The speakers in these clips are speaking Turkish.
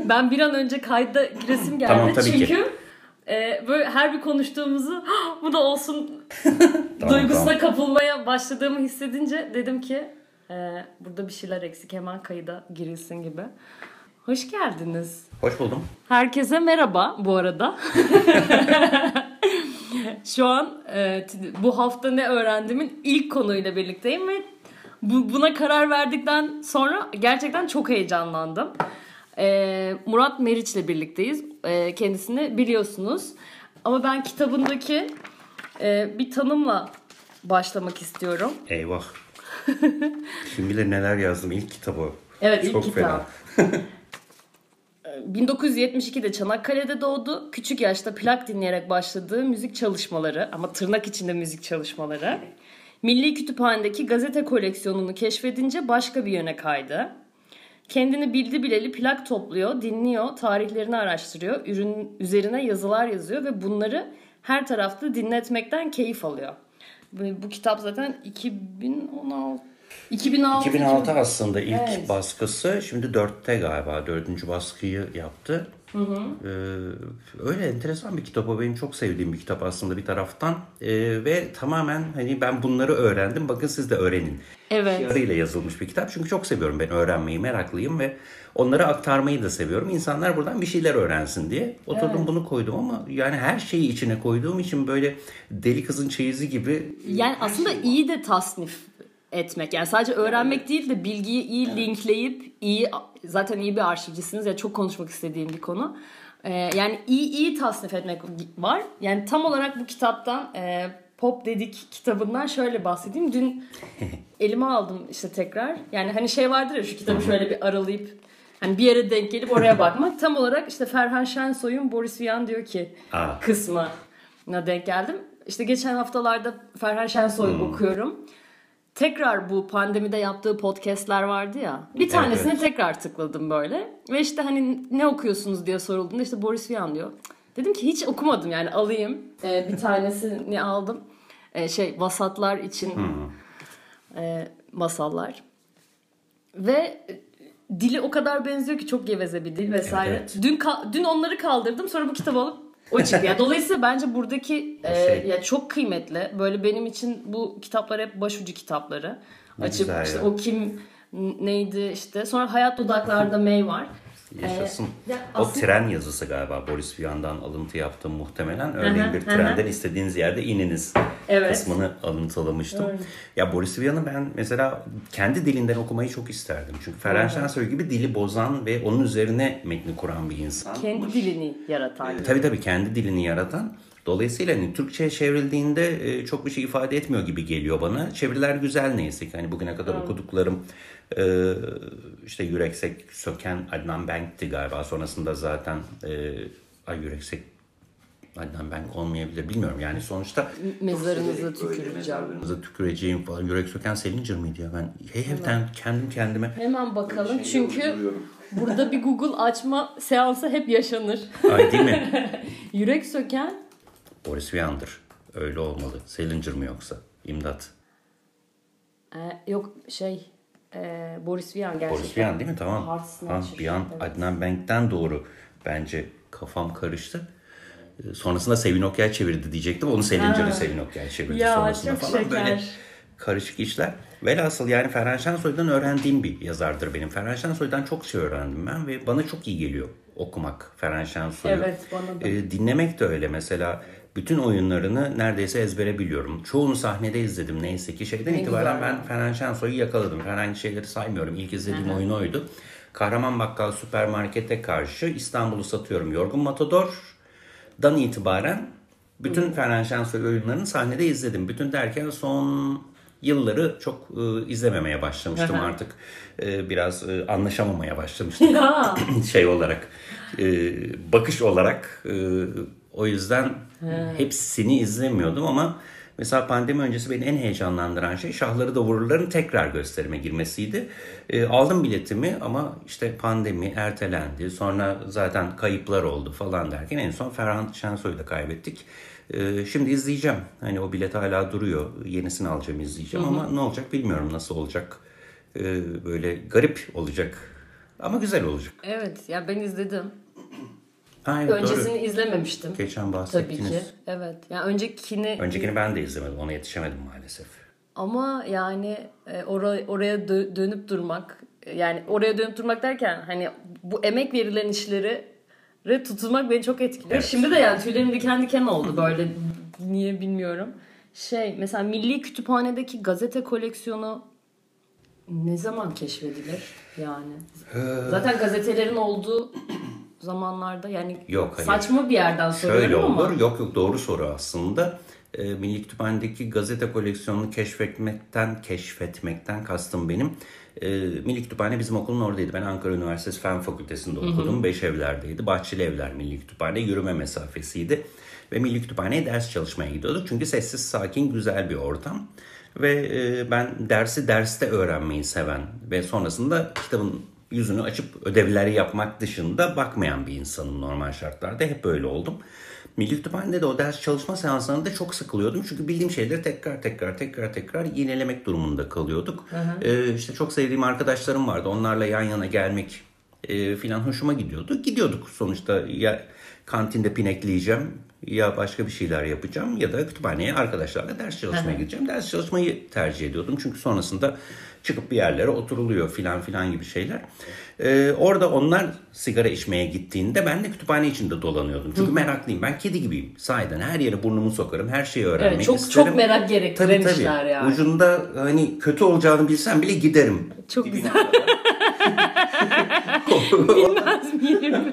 Ben bir an önce kayda giresim geldi. Tamam, tabii ki. Çünkü e, böyle her bir konuştuğumuzu "Ah, bu da olsun Tamam, duygusuna tamam. kapılmaya başladığımı hissedince dedim ki e, burada bir şeyler eksik hemen kayıda girilsin gibi. Hoş geldiniz. Hoş buldum. Herkese merhaba bu arada. Şu an e, bu hafta ne öğrendiğimin ilk konuyla birlikteyim ve bu, buna karar verdikten sonra gerçekten çok heyecanlandım. E, Murat Meriç'le birlikteyiz. E, kendisini biliyorsunuz. Ama ben kitabındaki e, bir tanımla başlamak istiyorum. Eyvah. Kim bilir neler yazdım ilk kitabı. Evet, ilk Çok kitap. fena. 1972'de Çanakkale'de doğdu. Küçük yaşta plak dinleyerek başladığı müzik çalışmaları ama tırnak içinde müzik çalışmaları. Milli Kütüphane'deki gazete koleksiyonunu keşfedince başka bir yöne kaydı. Kendini bildi bileli plak topluyor, dinliyor, tarihlerini araştırıyor, ürün üzerine yazılar yazıyor ve bunları her tarafta dinletmekten keyif alıyor. Bu, kitap zaten 2016 2006 2006 aslında ilk Evet. baskısı. Şimdi dörtte galiba dördüncü baskıyı yaptı. Ee, öyle enteresan bir kitap o. Benim çok sevdiğim bir kitap aslında bir taraftan. Ee, ve tamamen hani ben bunları öğrendim. Bakın siz de öğrenin. Evet. yarıyla yazılmış bir kitap. Çünkü çok seviyorum ben öğrenmeyi meraklıyım ve onları aktarmayı da seviyorum. İnsanlar buradan bir şeyler öğrensin diye oturdum bunu koydum ama yani her şeyi içine koyduğum için böyle deli kızın çeyizi gibi Yani aslında iyi de tasnif etmek. Yani sadece öğrenmek değil de bilgiyi iyi linkleyip iyi zaten iyi bir arşivcisiniz ya çok konuşmak istediğim bir konu. Ee, yani iyi iyi tasnif etmek var. Yani tam olarak bu kitaptan e, Pop Dedik kitabından şöyle bahsedeyim. Dün elime aldım işte tekrar. Yani hani şey vardır ya şu kitabı şöyle bir aralayıp hani bir yere denk gelip oraya bakmak. Tam olarak işte Ferhan Şensoy'un Boris Vian diyor ki Aa. kısmına denk geldim. İşte geçen haftalarda Ferhan Şensoy Hmm. okuyorum. Tekrar bu pandemide yaptığı podcastler vardı ya. Bir tanesine evet. tekrar tıkladım böyle. Ve işte hani ne okuyorsunuz diye sorulduğunda işte Boris Vian diyor. Dedim ki hiç okumadım yani alayım. Ee, bir tanesini aldım. Ee, şey vasatlar için e, masallar. Ve dili o kadar benziyor ki çok geveze bir dil vesaire. Evet. Dün dün onları kaldırdım sonra bu kitabı alıp o çıktı. Yani dolayısıyla bence buradaki e, Şey- ya çok kıymetli. Böyle benim için bu kitaplar hep başucu kitapları. Ne Açıp işte ya. o kim neydi işte. Sonra Hayat Dudaklar'da May var. Yaşasın. Ee, ya o tren yazısı galiba Boris Vian'dan alıntı yaptım muhtemelen. Örneğin bir trenden istediğiniz yerde ininiz Evet. kısmını alıntılamıştım. Ya Boris Vian'ı ben mesela kendi dilinden okumayı çok isterdim. Çünkü Ferhan Şensoy gibi dili bozan ve onun üzerine metni kuran bir insan. Kendi dilini yaratan. Tabii tabii kendi dilini yaratan. Dolayısıyla hani Türkçe'ye çevrildiğinde e, çok bir şey ifade etmiyor gibi geliyor bana. Çeviriler güzel neyse ki. Hani bugüne kadar okuduklarım e, işte Yüreksek Söken Adnan Bank'ti galiba. Sonrasında zaten e, ay Yüreksek Adnan Bank olmayabilir bilmiyorum. Yani sonuçta Mezarınıza tüküreceğim. Kızı tüküreceğim falan. Yürek Söken Selinger miydi ya? Ben hepten kendim kendime Hemen bakalım çünkü burada bir Google açma seansı hep yaşanır. ay değil mi? Yürek söken Boris Vian'dır. Öyle olmalı. Selinger mi yoksa? İmdat. e, yok şey e, Boris Vian gerçekten. Boris Vian değil mi? Tamam. Ha, bir an Evet. Adnan Bank'ten doğru bence kafam karıştı. Ee, Sonrasında Sevin Okyay çevirdi diyecektim. Onu Selinger'ı Sevin Okyay çevirdi Ya, sonrasında çok falan. şeker. Böyle karışık işler. Velhasıl yani Ferhan Şensoy'dan öğrendiğim bir yazardır benim. Ferhan Şensoy'dan çok şey öğrendim ben ve bana çok iyi geliyor okumak Ferhan Şensoy'u. Evet, bana da. Ee, dinlemek de öyle mesela. Bütün oyunlarını neredeyse ezbere biliyorum. Çoğunu sahnede izledim neyse ki. Şeyden Ne itibaren güzel. ben Ferhan Şensoy'u yakaladım. Herhangi şeyleri saymıyorum. İlk izlediğim oyun oydu. Kahraman Bakkal Süpermarket'e karşı İstanbul'u satıyorum. Yorgun Matador'dan itibaren bütün Ferhan Şensoy oyunlarını sahnede izledim. Bütün derken son yılları çok e, izlememeye başlamıştım Aha. artık. E, biraz e, anlaşamamaya başlamıştım Ya. şey olarak e, bakış olarak e, o yüzden hepsini izlemiyordum ama mesela pandemi öncesi beni en heyecanlandıran şey Şahları da Vururlar'ın tekrar gösterime girmesiydi. E, aldım biletimi ama işte pandemi ertelendi. Sonra zaten kayıplar oldu falan derken en son Ferhan Şensoy'u da kaybettik. Ee, şimdi izleyeceğim. Hani o bilet hala duruyor. Yenisini alacağım izleyeceğim ama ne olacak bilmiyorum nasıl olacak. Ee, böyle garip olacak. Ama güzel olacak. Evet ya ben izledim. Evet, Öncesini doğru. izlemiştim. Geçen Tabii bahsettiniz. ki. Evet. Yani öncekini Öncekini ben de izlemedim. Ona yetişemedim maalesef. ama yani e, oraya oraya dö- dönüp durmak yani oraya dönüp durmak derken hani bu emek verilen işleri re tutulmak beni çok etkiliyor. Evet. Şimdi de yani tüylerim diken diken oldu böyle niye bilmiyorum. Şey mesela Milli Kütüphane'deki gazete koleksiyonu ne zaman keşfedilir yani? Zaten gazetelerin olduğu zamanlarda yani Yok, hayır. saçma bir yerden soruyorum Şöyle ama. olur. Yok yok doğru soru aslında. E, Milli Kütüphane'deki gazete koleksiyonunu keşfetmekten keşfetmekten kastım benim. E, Milli Kütüphane bizim okulun oradaydı. Ben Ankara Üniversitesi Fen Fakültesi'nde okudum. Beş evlerdeydi. Bahçeli Evler Milli Kütüphane yürüme mesafesiydi. Ve Milli Kütüphane'ye ders çalışmaya gidiyorduk. Çünkü sessiz, sakin, güzel bir ortam. Ve e, ben dersi derste öğrenmeyi seven ve sonrasında kitabın yüzünü açıp ödevleri yapmak dışında bakmayan bir insanım normal şartlarda. Hep böyle oldum. Milli Kütüphane'de de o ders çalışma seanslarında çok sıkılıyordum. Çünkü bildiğim şeyleri tekrar tekrar tekrar tekrar yinelemek durumunda kalıyorduk. Ee, işte çok sevdiğim arkadaşlarım vardı. Onlarla yan yana gelmek e, filan hoşuma gidiyordu. Gidiyorduk sonuçta ya kantinde pinekleyeceğim ya başka bir şeyler yapacağım ya da kütüphaneye arkadaşlarla ders çalışmaya gideceğim. Ders çalışmayı tercih ediyordum. Çünkü sonrasında çıkıp bir yerlere oturuluyor filan filan gibi şeyler. Ee, orada onlar sigara içmeye gittiğinde ben de kütüphane içinde dolanıyordum. Çünkü meraklıyım. Ben kedi gibiyim. Sahiden her yere burnumu sokarım. Her şeyi öğrenmek Evet, çok isterim. çok merak gerektiren Tabii tabii. yani. Ucunda hani kötü olacağını bilsem bile giderim. Çok güzel. Bilmez miyim?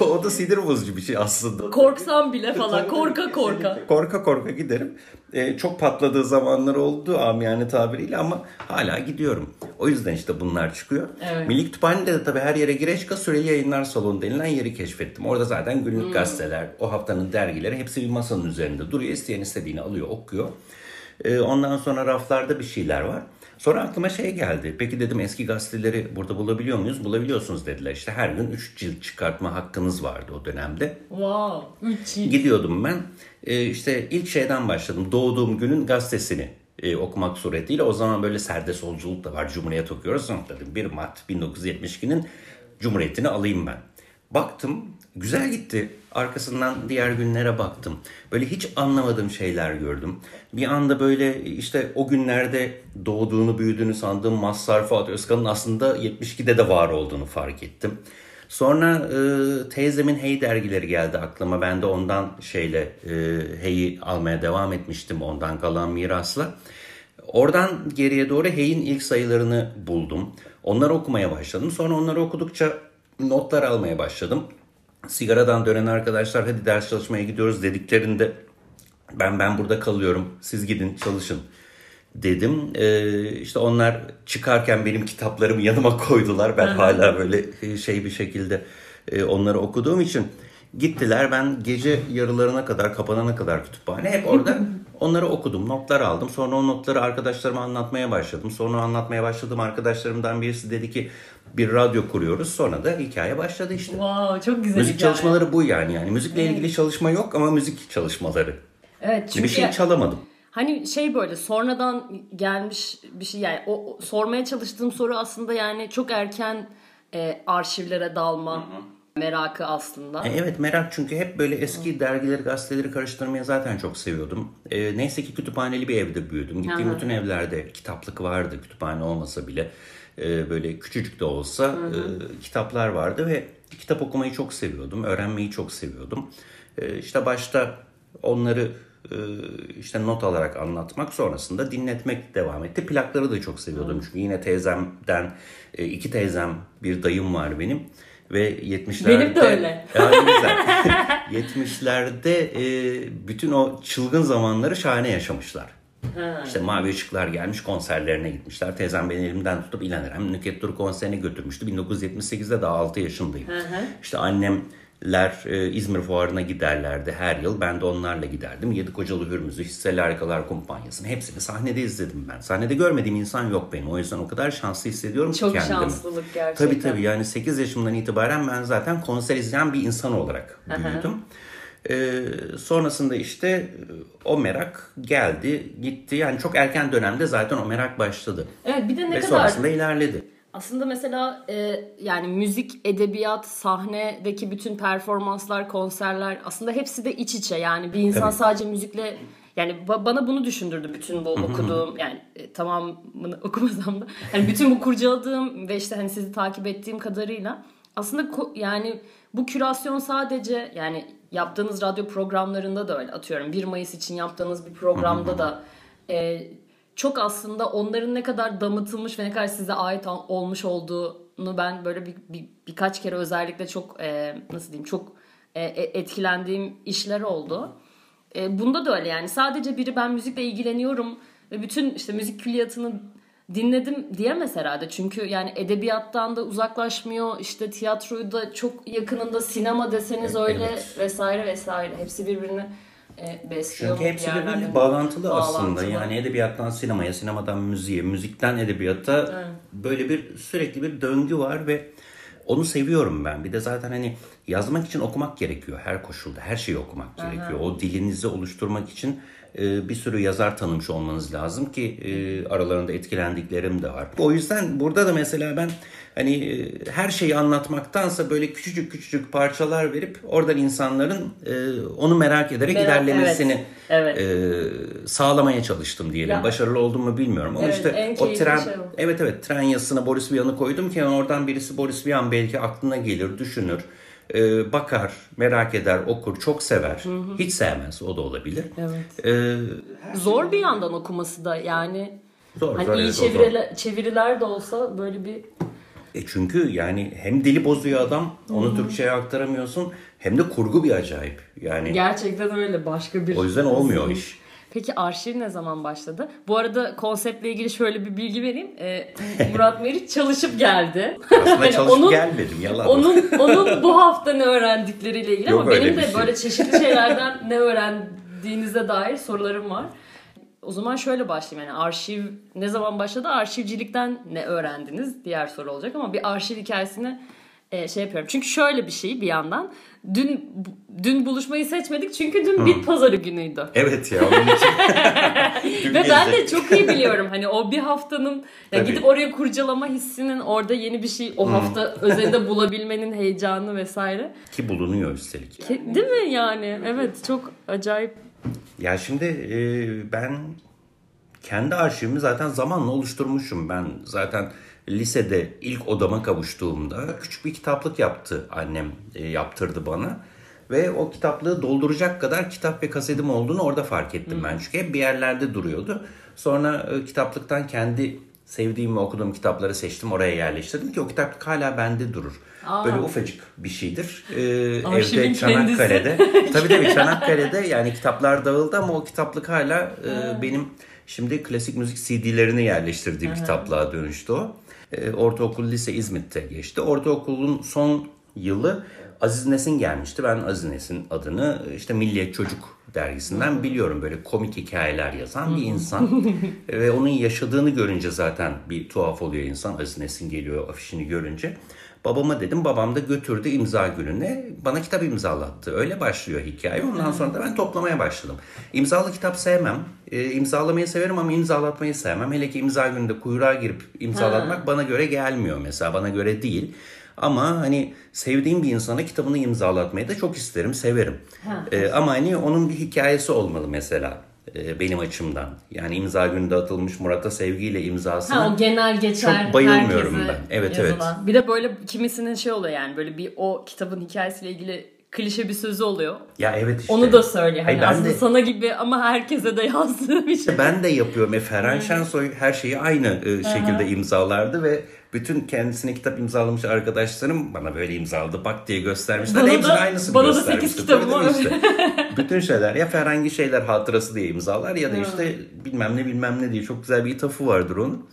o da sinir bozucu bir şey aslında. Korksam bile falan. Korka korka. Korka korka giderim. Ee, çok patladığı zamanlar oldu amiyane tabiriyle ama hala gidiyorum. O yüzden işte bunlar çıkıyor. Evet. Milli Kütüphane'de de tabii her yere gire çıka süreli yayınlar salonu denilen yeri keşfettim. Orada zaten günlük gazeteler, o haftanın dergileri hepsi bir masanın üzerinde duruyor. İsteyen istediğini alıyor, okuyor. Ee, ondan sonra raflarda bir şeyler var. Sonra aklıma şey geldi. Peki dedim eski gazeteleri burada bulabiliyor muyuz? Bulabiliyorsunuz dediler. İşte her gün 3 cilt çıkartma hakkınız vardı o dönemde. Wow. Üç yıl. Gidiyordum ben. Ee, işte ilk şeyden başladım. Doğduğum günün gazetesini e, okumak suretiyle. O zaman böyle serde solculuk da var. Cumhuriyet okuyoruz. Sonra dedim 1 Mart 1972'nin Cumhuriyetini alayım ben. Baktım güzel gitti. Arkasından diğer günlere baktım. Böyle hiç anlamadığım şeyler gördüm. Bir anda böyle işte o günlerde doğduğunu büyüdüğünü sandığım Mazhar Özkan'ın aslında 72'de de var olduğunu fark ettim. Sonra e, teyzemin Hey dergileri geldi aklıma. Ben de ondan şeyle e, Hey'i almaya devam etmiştim ondan kalan mirasla. Oradan geriye doğru Hey'in ilk sayılarını buldum. Onları okumaya başladım. Sonra onları okudukça notlar almaya başladım. Sigaradan dönen arkadaşlar hadi ders çalışmaya gidiyoruz dediklerinde ben ben burada kalıyorum siz gidin çalışın dedim. Ee, işte onlar çıkarken benim kitaplarımı yanıma koydular. Ben hala böyle şey bir şekilde e, onları okuduğum için gittiler. Ben gece yarılarına kadar kapanana kadar kütüphane hep orada onları okudum. Notlar aldım. Sonra o notları arkadaşlarıma anlatmaya başladım. Sonra anlatmaya başladığım arkadaşlarımdan birisi dedi ki bir radyo kuruyoruz. Sonra da hikaye başladı işte. Wow çok güzel Müzik hikaye. çalışmaları bu yani. yani müzikle ilgili çalışma yok ama müzik çalışmaları. Evet çünkü Bir şey çalamadım. hani şey böyle sonradan gelmiş bir şey yani o, o- sormaya çalıştığım soru aslında yani çok erken e, arşivlere dalma merakı aslında. E, Evet merak çünkü hep böyle eski dergileri, gazeteleri karıştırmayı zaten çok seviyordum. E, neyse ki kütüphaneli bir evde büyüdüm. Gittiğim Aha. bütün evlerde kitaplık vardı. Kütüphane olmasa bile e, böyle küçücük de olsa e, kitaplar vardı ve kitap okumayı çok seviyordum. Öğrenmeyi çok seviyordum. E, işte başta onları e, işte not alarak anlatmak sonrasında dinletmek devam etti. Plakları da çok seviyordum çünkü yine teyzemden e, iki teyzem bir dayım var benim ve 70'lerde Benim de öyle. Ya ne güzel. 70'lerde e, bütün o çılgın zamanları şahane yaşamışlar. İşte Mavi Işıklar gelmiş konserlerine gitmişler. Teyzem beni elimden tutup İlhan İrem Nükhet Duru konserine götürmüştü. 1978'de daha 6 yaşındayım. İşte annemler e, İzmir Fuarı'na giderlerdi her yıl. Ben de onlarla giderdim. Yedi Kocalı Hürmüz'ü, Hisseli Harikalar Kumpanyası'nı hepsini sahnede izledim ben. Sahnede görmediğim insan yok benim. O yüzden o kadar şanslı hissediyorum ki Çok kendimi. şanslılık gerçekten. Tabii tabii yani 8 yaşımdan itibaren ben zaten konser izleyen bir insan olarak büyüdüm. Ee, sonrasında işte e, o merak geldi, gitti. Yani çok erken dönemde zaten o merak başladı. Evet bir de ne Ve kadar sonrasında ilerledi. Aslında mesela e, yani müzik, edebiyat, sahnedeki bütün performanslar, konserler aslında hepsi de iç içe. Yani bir insan Tabii. sadece müzikle yani ba- bana bunu düşündürdü bütün bu okuduğum yani e, tamamını okumasam da hani bütün bu kurcaladığım ve işte hani sizi takip ettiğim kadarıyla aslında yani bu kürasyon sadece yani yaptığınız radyo programlarında da öyle atıyorum. 1 Mayıs için yaptığınız bir programda da e, çok aslında onların ne kadar damıtılmış ve ne kadar size ait ol- olmuş olduğunu ben böyle bir, bir- birkaç kere özellikle çok e, nasıl diyeyim çok e, e- etkilendiğim işler oldu. E, bunda da öyle yani. Sadece biri ben müzikle ilgileniyorum ve bütün işte müzik külliyatını dinledim diyemez herhalde. Çünkü yani edebiyattan da uzaklaşmıyor. işte tiyatroyu da çok yakınında sinema deseniz öyle Evet. vesaire vesaire. Hepsi birbirini e, besliyor. Çünkü hepsi birbiriyle bağlantılı, aslında. Bağlantılı. Yani edebiyattan sinemaya, sinemadan müziğe, müzikten edebiyata böyle bir sürekli bir döngü var ve onu seviyorum ben. Bir de zaten hani yazmak için okumak gerekiyor her koşulda. Her şeyi okumak gerekiyor. O dilinizi oluşturmak için e, bir sürü yazar tanımış olmanız lazım ki e, aralarında etkilendiklerim de var. O yüzden burada da mesela ben hani e, her şeyi anlatmaktansa böyle küçücük küçücük parçalar verip oradan insanların e, onu merak ederek Merak- ilerlemesini evet, e, sağlamaya çalıştım diyelim. Ya- Başarılı oldum mu bilmiyorum ama Evet, işte o tren şey o. evet evet tren yazısına Boris Vian'ı koydum ki oradan birisi Boris Vian belki aklına gelir, düşünür, e, bakar, merak eder, okur, çok sever. Hiç sevmez o da olabilir. Evet. E, Zor bir yandan okuması da yani. zor, Hani zor, iyi evet, o zor. çeviriler, çeviriler de olsa böyle bir E çünkü yani hem dili bozuyor adam, onu Türkçe'ye aktaramıyorsun hem de kurgu bir acayip. Yani gerçekten öyle başka bir o yüzden olmuyor iş. Peki arşiv ne zaman başladı? Bu arada konseptle ilgili şöyle bir bilgi vereyim. Ee, Murat Meriç çalışıp geldi. Aslında Hani çalışıp onun- gelmedim yalan. Onun onun bu hafta ne öğrendikleriyle ilgili Yok ama benim de şey. böyle çeşitli şeylerden ne öğrendiğinize dair sorularım var. O zaman şöyle başlayayım yani arşiv ne zaman başladı? Arşivcilikten ne öğrendiniz? Diğer soru olacak ama bir arşiv hikayesini e, şey yapıyorum. Çünkü şöyle bir şey bir yandan. Dün dün buluşmayı seçmedik çünkü dün bit pazarı günüydü. Evet ya onun için. Ve ben de çok iyi biliyorum hani o bir haftanın ya gidip oraya kurcalama hissinin orada yeni bir şey o hafta özelinde bulabilmenin heyecanı vesaire. Ki bulunuyor üstelik. Ki- Değil mi yani? Evet çok acayip. Ya şimdi e, ben kendi arşivimi zaten zamanla oluşturmuşum. Ben zaten lisede ilk odama kavuştuğumda küçük bir kitaplık yaptı annem e, yaptırdı bana. Ve o kitaplığı dolduracak kadar kitap ve kasetim olduğunu orada fark ettim ben. Çünkü hep bir yerlerde duruyordu. Sonra e, kitaplıktan kendi sevdiğim ve okuduğum kitapları seçtim oraya yerleştirdim ki o kitaplık hala bende durur. Aa. Böyle ufacık bir şeydir. Ee, Arşivin evde Çanakkale'de. tabii tabii Çanakkale'de yani kitaplar dağıldı ama o kitaplık hala e, benim şimdi klasik müzik CD'lerini yerleştirdiğim kitaplığa dönüştü o. E, ortaokul, lise İzmit'te geçti. Ortaokulun son yılı Aziz Nesin gelmişti. Ben Aziz Nesin adını işte Milliyet Çocuk dergisinden biliyorum. Böyle komik hikayeler yazan bir insan. Ve onun yaşadığını görünce zaten bir tuhaf oluyor insan. Aziz Nesin geliyor afişini görünce. Babama dedim. Babam da götürdü imza gününe. Bana kitap imzalattı. Öyle başlıyor hikaye. Ondan sonra da ben toplamaya başladım. İmzalı kitap sevmem. E, imzalamayı severim ama imzalatmayı sevmem. Hele ki imza gününde kuyruğa girip imzalatmak bana göre gelmiyor mesela. Bana göre değil. Ama hani sevdiğim bir insana kitabını imzalatmayı da çok isterim, severim. E, ama hani onun bir hikayesi olmalı mesela benim açımdan. Yani imza gününde atılmış Murat'a sevgiyle imzasını. Ha o genel geçer. Çok bayılmıyorum ben. Evet, yazılan. Bir de böyle kimisinin şey oluyor yani böyle bir o kitabın hikayesiyle ilgili klişe bir sözü oluyor. Ya evet işte. Onu da söylüyor. Hani Hayır, ben aslında de- sana gibi ama herkese de yazdığı bir şey. Ben de yapıyorum. E, Ferhan Şensoy her şeyi aynı e, şekilde imzalardı ve bütün kendisine kitap imzalamış arkadaşlarım bana böyle imzaladı bak diye göstermişler. Bana Hepsinin da- aynısını bana da göstermişti. sekiz kitabım Tabii, tabii var. işte. Bütün şeyler ya herhangi şeyler hatırası diye imzalar ya da işte bilmem ne bilmem ne diye çok güzel bir ithafı vardır onun.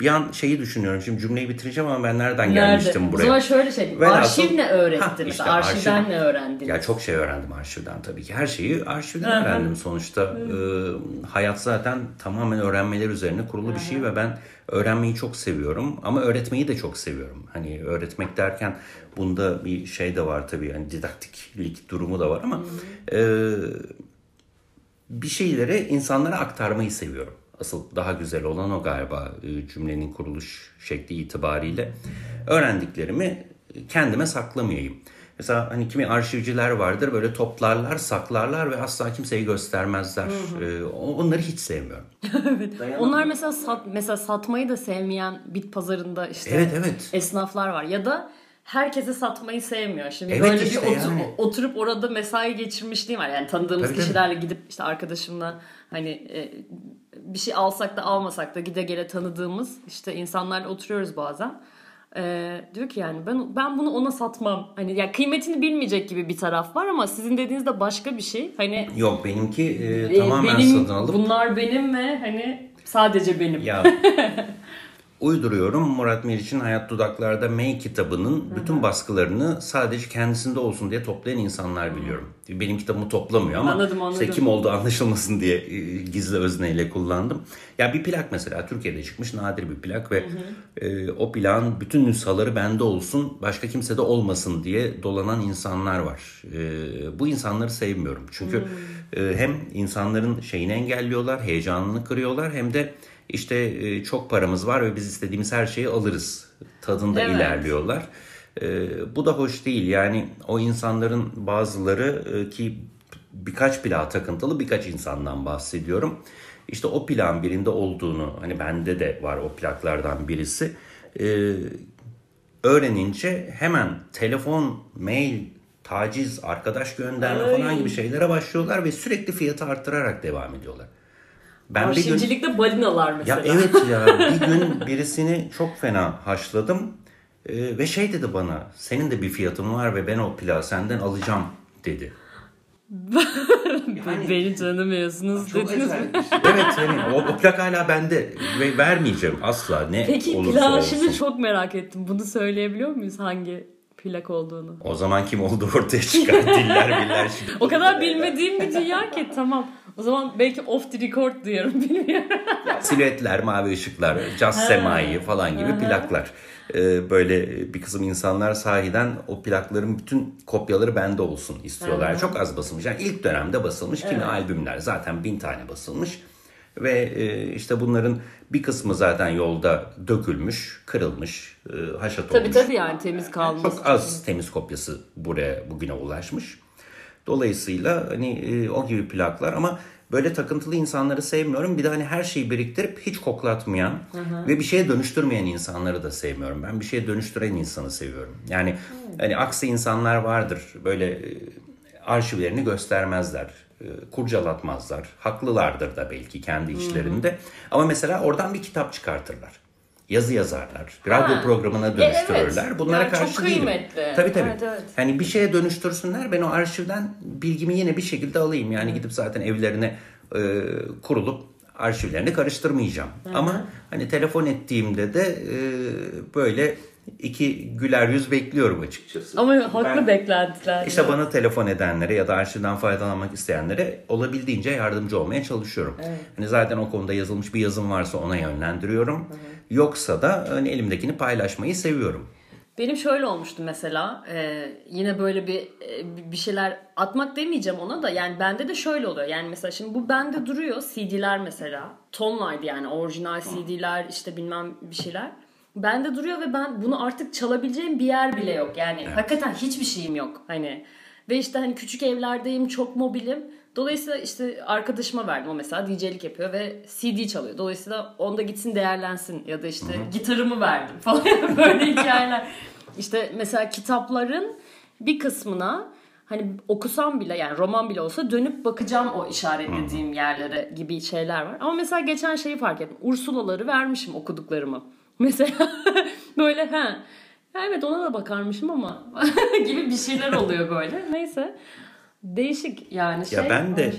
Bir an şeyi düşünüyorum şimdi cümleyi bitireceğim ama ben nereden gelmiştim O buraya? zaman şöyle şey. Velhasıl- arşiv ne öğretti? İşte arşivden arşiv- ne öğrendin? Ya çok şey öğrendim arşivden tabii ki. Her şeyi arşivden öğrendim sonuçta. Ee, hayat zaten tamamen öğrenmeler üzerine kurulu bir şey ve ben öğrenmeyi çok seviyorum ama öğretmeyi de çok seviyorum. Hani öğretmek derken bunda bir şey de var tabii. Hani didaktiklik durumu da var ama e, bir şeyleri insanlara aktarmayı seviyorum. Asıl daha güzel olan o galiba e, cümlenin kuruluş şekli itibariyle. Öğrendiklerimi kendime saklamayayım. Mesela hani kimi arşivciler vardır böyle toplarlar, saklarlar ve asla kimseye göstermezler. E, onları hiç sevmiyorum. Onlar mesela sat, mesela satmayı da sevmeyen bit pazarında işte Evet, evet. esnaflar var ya da herkese satmayı sevmiyor. Şimdi Evet, böyle işte bir otur- yani. oturup orada mesai geçirmişliğim var. Yani tanıdığımız Tabii, tabii. kişilerle gidip işte arkadaşımla hani e, bir şey alsak da almasak da gide gele tanıdığımız işte insanlarla oturuyoruz bazen. E, diyor ki yani ben ben bunu ona satmam. Hani ya kıymetini bilmeyecek gibi bir taraf var ama sizin dediğiniz de başka bir şey. Hani Yok benimki e, e, tamamen benim satın alıp bunlar benim ve hani sadece benim. Ya uyduruyorum Murat Meriç'in Hayat Dudaklar'da May kitabının bütün baskılarını sadece kendisinde olsun diye toplayan insanlar biliyorum. Benim kitabımı toplamıyor ama Anladım, anladım. işte kim olduğu anlaşılmasın diye e, gizli özneyle kullandım. Ya bir plak mesela Türkiye'de çıkmış nadir bir plak ve e, o plağın bütün nüshaları bende olsun başka kimsede olmasın diye dolanan insanlar var. E, bu insanları sevmiyorum. Çünkü e, hem insanların şeyini engelliyorlar, heyecanını kırıyorlar hem de işte e, çok paramız var ve biz istediğimiz her şeyi alırız tadında Evet. ilerliyorlar. E, bu da hoş değil. Yani o insanların bazıları e, ki birkaç plağa takıntılı birkaç insandan bahsediyorum. İşte o plan birinde olduğunu hani bende de var o plaklardan birisi. E, öğrenince hemen telefon, mail, taciz, arkadaş gönderme Ay. falan gibi şeylere başlıyorlar ve sürekli fiyatı arttırarak devam ediyorlar. Ben bir gün Arşivcilikte balinalar mesela. ya evet ya bir gün birisini çok fena haşladım Ee, ve şey dedi bana senin de bir fiyatın var ve ben o plağı senden alacağım dedi. Beni tanımıyorsunuz dediniz mi? evet yani o, o plak hala bende ve vermeyeceğim asla ne Peki olursa plağı olsun. şimdi çok merak ettim. Bunu söyleyebiliyor muyuz hangi plak olduğunu? O zaman kim olduğu ortaya çıkar diller biller. Şimdi. O kadar bilmediğim bir dünya ki tamam. O zaman belki off the record duyarım bilmiyorum. Silüetler, mavi ışıklar, caz semai falan gibi plaklar. Ee, böyle bir kısım insanlar sahiden o plakların bütün kopyaları bende olsun istiyorlar. Çok az basılmış. Yani ilk dönemde basılmış. Kimi albümler zaten bin tane basılmış. Ve e, işte bunların bir kısmı zaten yolda dökülmüş, kırılmış, e, haşat tabii olmuş. tabii yani temiz kalması. Çok az temiz kopyası buraya bugüne ulaşmış. Dolayısıyla hani e, o gibi plaklar ama böyle takıntılı insanları sevmiyorum. Bir de hani her şeyi biriktirip hiç koklatmayan ve bir şeye dönüştürmeyen insanları da sevmiyorum. Ben bir şeye dönüştüren insanı seviyorum. Yani hani aksi insanlar vardır. Böyle e, arşivlerini göstermezler. e, Kurcalatmazlar. Haklılardır da belki kendi içlerinde. Ama mesela oradan bir kitap çıkartırlar. Yazı yazarlar. Radyo Ha. programına evet. dönüştürürler. Bunlara Yani çok karşı değilim. kıymetli. Tabii tabii. Evet, evet. Hani bir şeye dönüştürsünler ben o arşivden bilgimi yine bir şekilde alayım. Yani gidip zaten evlerine e, kurulup arşivlerini karıştırmayacağım. Ama hani telefon ettiğimde de e, böyle iki güler yüz bekliyorum açıkçası. Ama haklı Ben- beklentiler. İşte bana telefon edenlere ya da arşivden faydalanmak isteyenlere olabildiğince yardımcı olmaya çalışıyorum. Hani zaten o konuda yazılmış bir yazım varsa ona yönlendiriyorum. Yoksa da hani elimdekini paylaşmayı seviyorum. Benim şöyle olmuştu mesela e, yine böyle bir e, bir şeyler atmak demeyeceğim ona da yani bende de şöyle oluyor. Yani mesela şimdi bu bende duruyor CD'ler mesela tonlaydı yani orijinal CD'ler işte bilmem bir şeyler. Bende duruyor ve ben bunu artık çalabileceğim bir yer bile yok. Yani hakikaten hiçbir şeyim yok hani. Ve işte hani küçük evlerdeyim çok mobilim Dolayısıyla işte arkadaşıma verdim o mesela DJ'lik yapıyor ve CD çalıyor. Dolayısıyla onda gitsin değerlensin ya da işte gitarımı verdim falan böyle hikayeler. İşte mesela kitapların bir kısmına hani okusam bile yani roman bile olsa dönüp bakacağım o işaretlediğim yerlere gibi şeyler var. Ama mesela geçen şeyi fark ettim. Ursula'ları vermişim okuduklarımı. Mesela böyle ha evet ona da bakarmışım ama gibi bir şeyler oluyor böyle. Neyse. Değişik yani şey. Ya ben de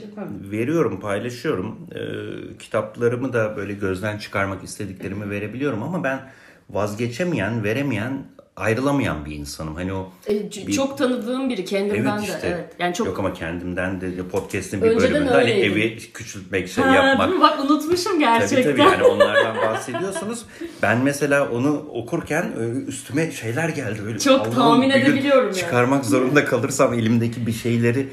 veriyorum, paylaşıyorum. Ee, kitaplarımı da böyle gözden çıkarmak istediklerimi verebiliyorum ama ben vazgeçemeyen, veremeyen, ayrılamayan bir insanım. Hani o E, c- bir- çok tanıdığım biri kendimden Evet de işte. evet. Yani çok Yok ama kendimden de podcast'in bir Önceden bölümünde hani öyleydim. evi küçültmek şey Ha, yapmak. Bak unutmuşum Tabii gerçekten. tabii yani onlardan bahsediyorsunuz. Ben mesela onu okurken e, üstüme şeyler geldi. Böyle, Çok Allah'ım tahmin edebiliyorum yani. Çıkarmak zorunda kalırsam elimdeki bir şeyleri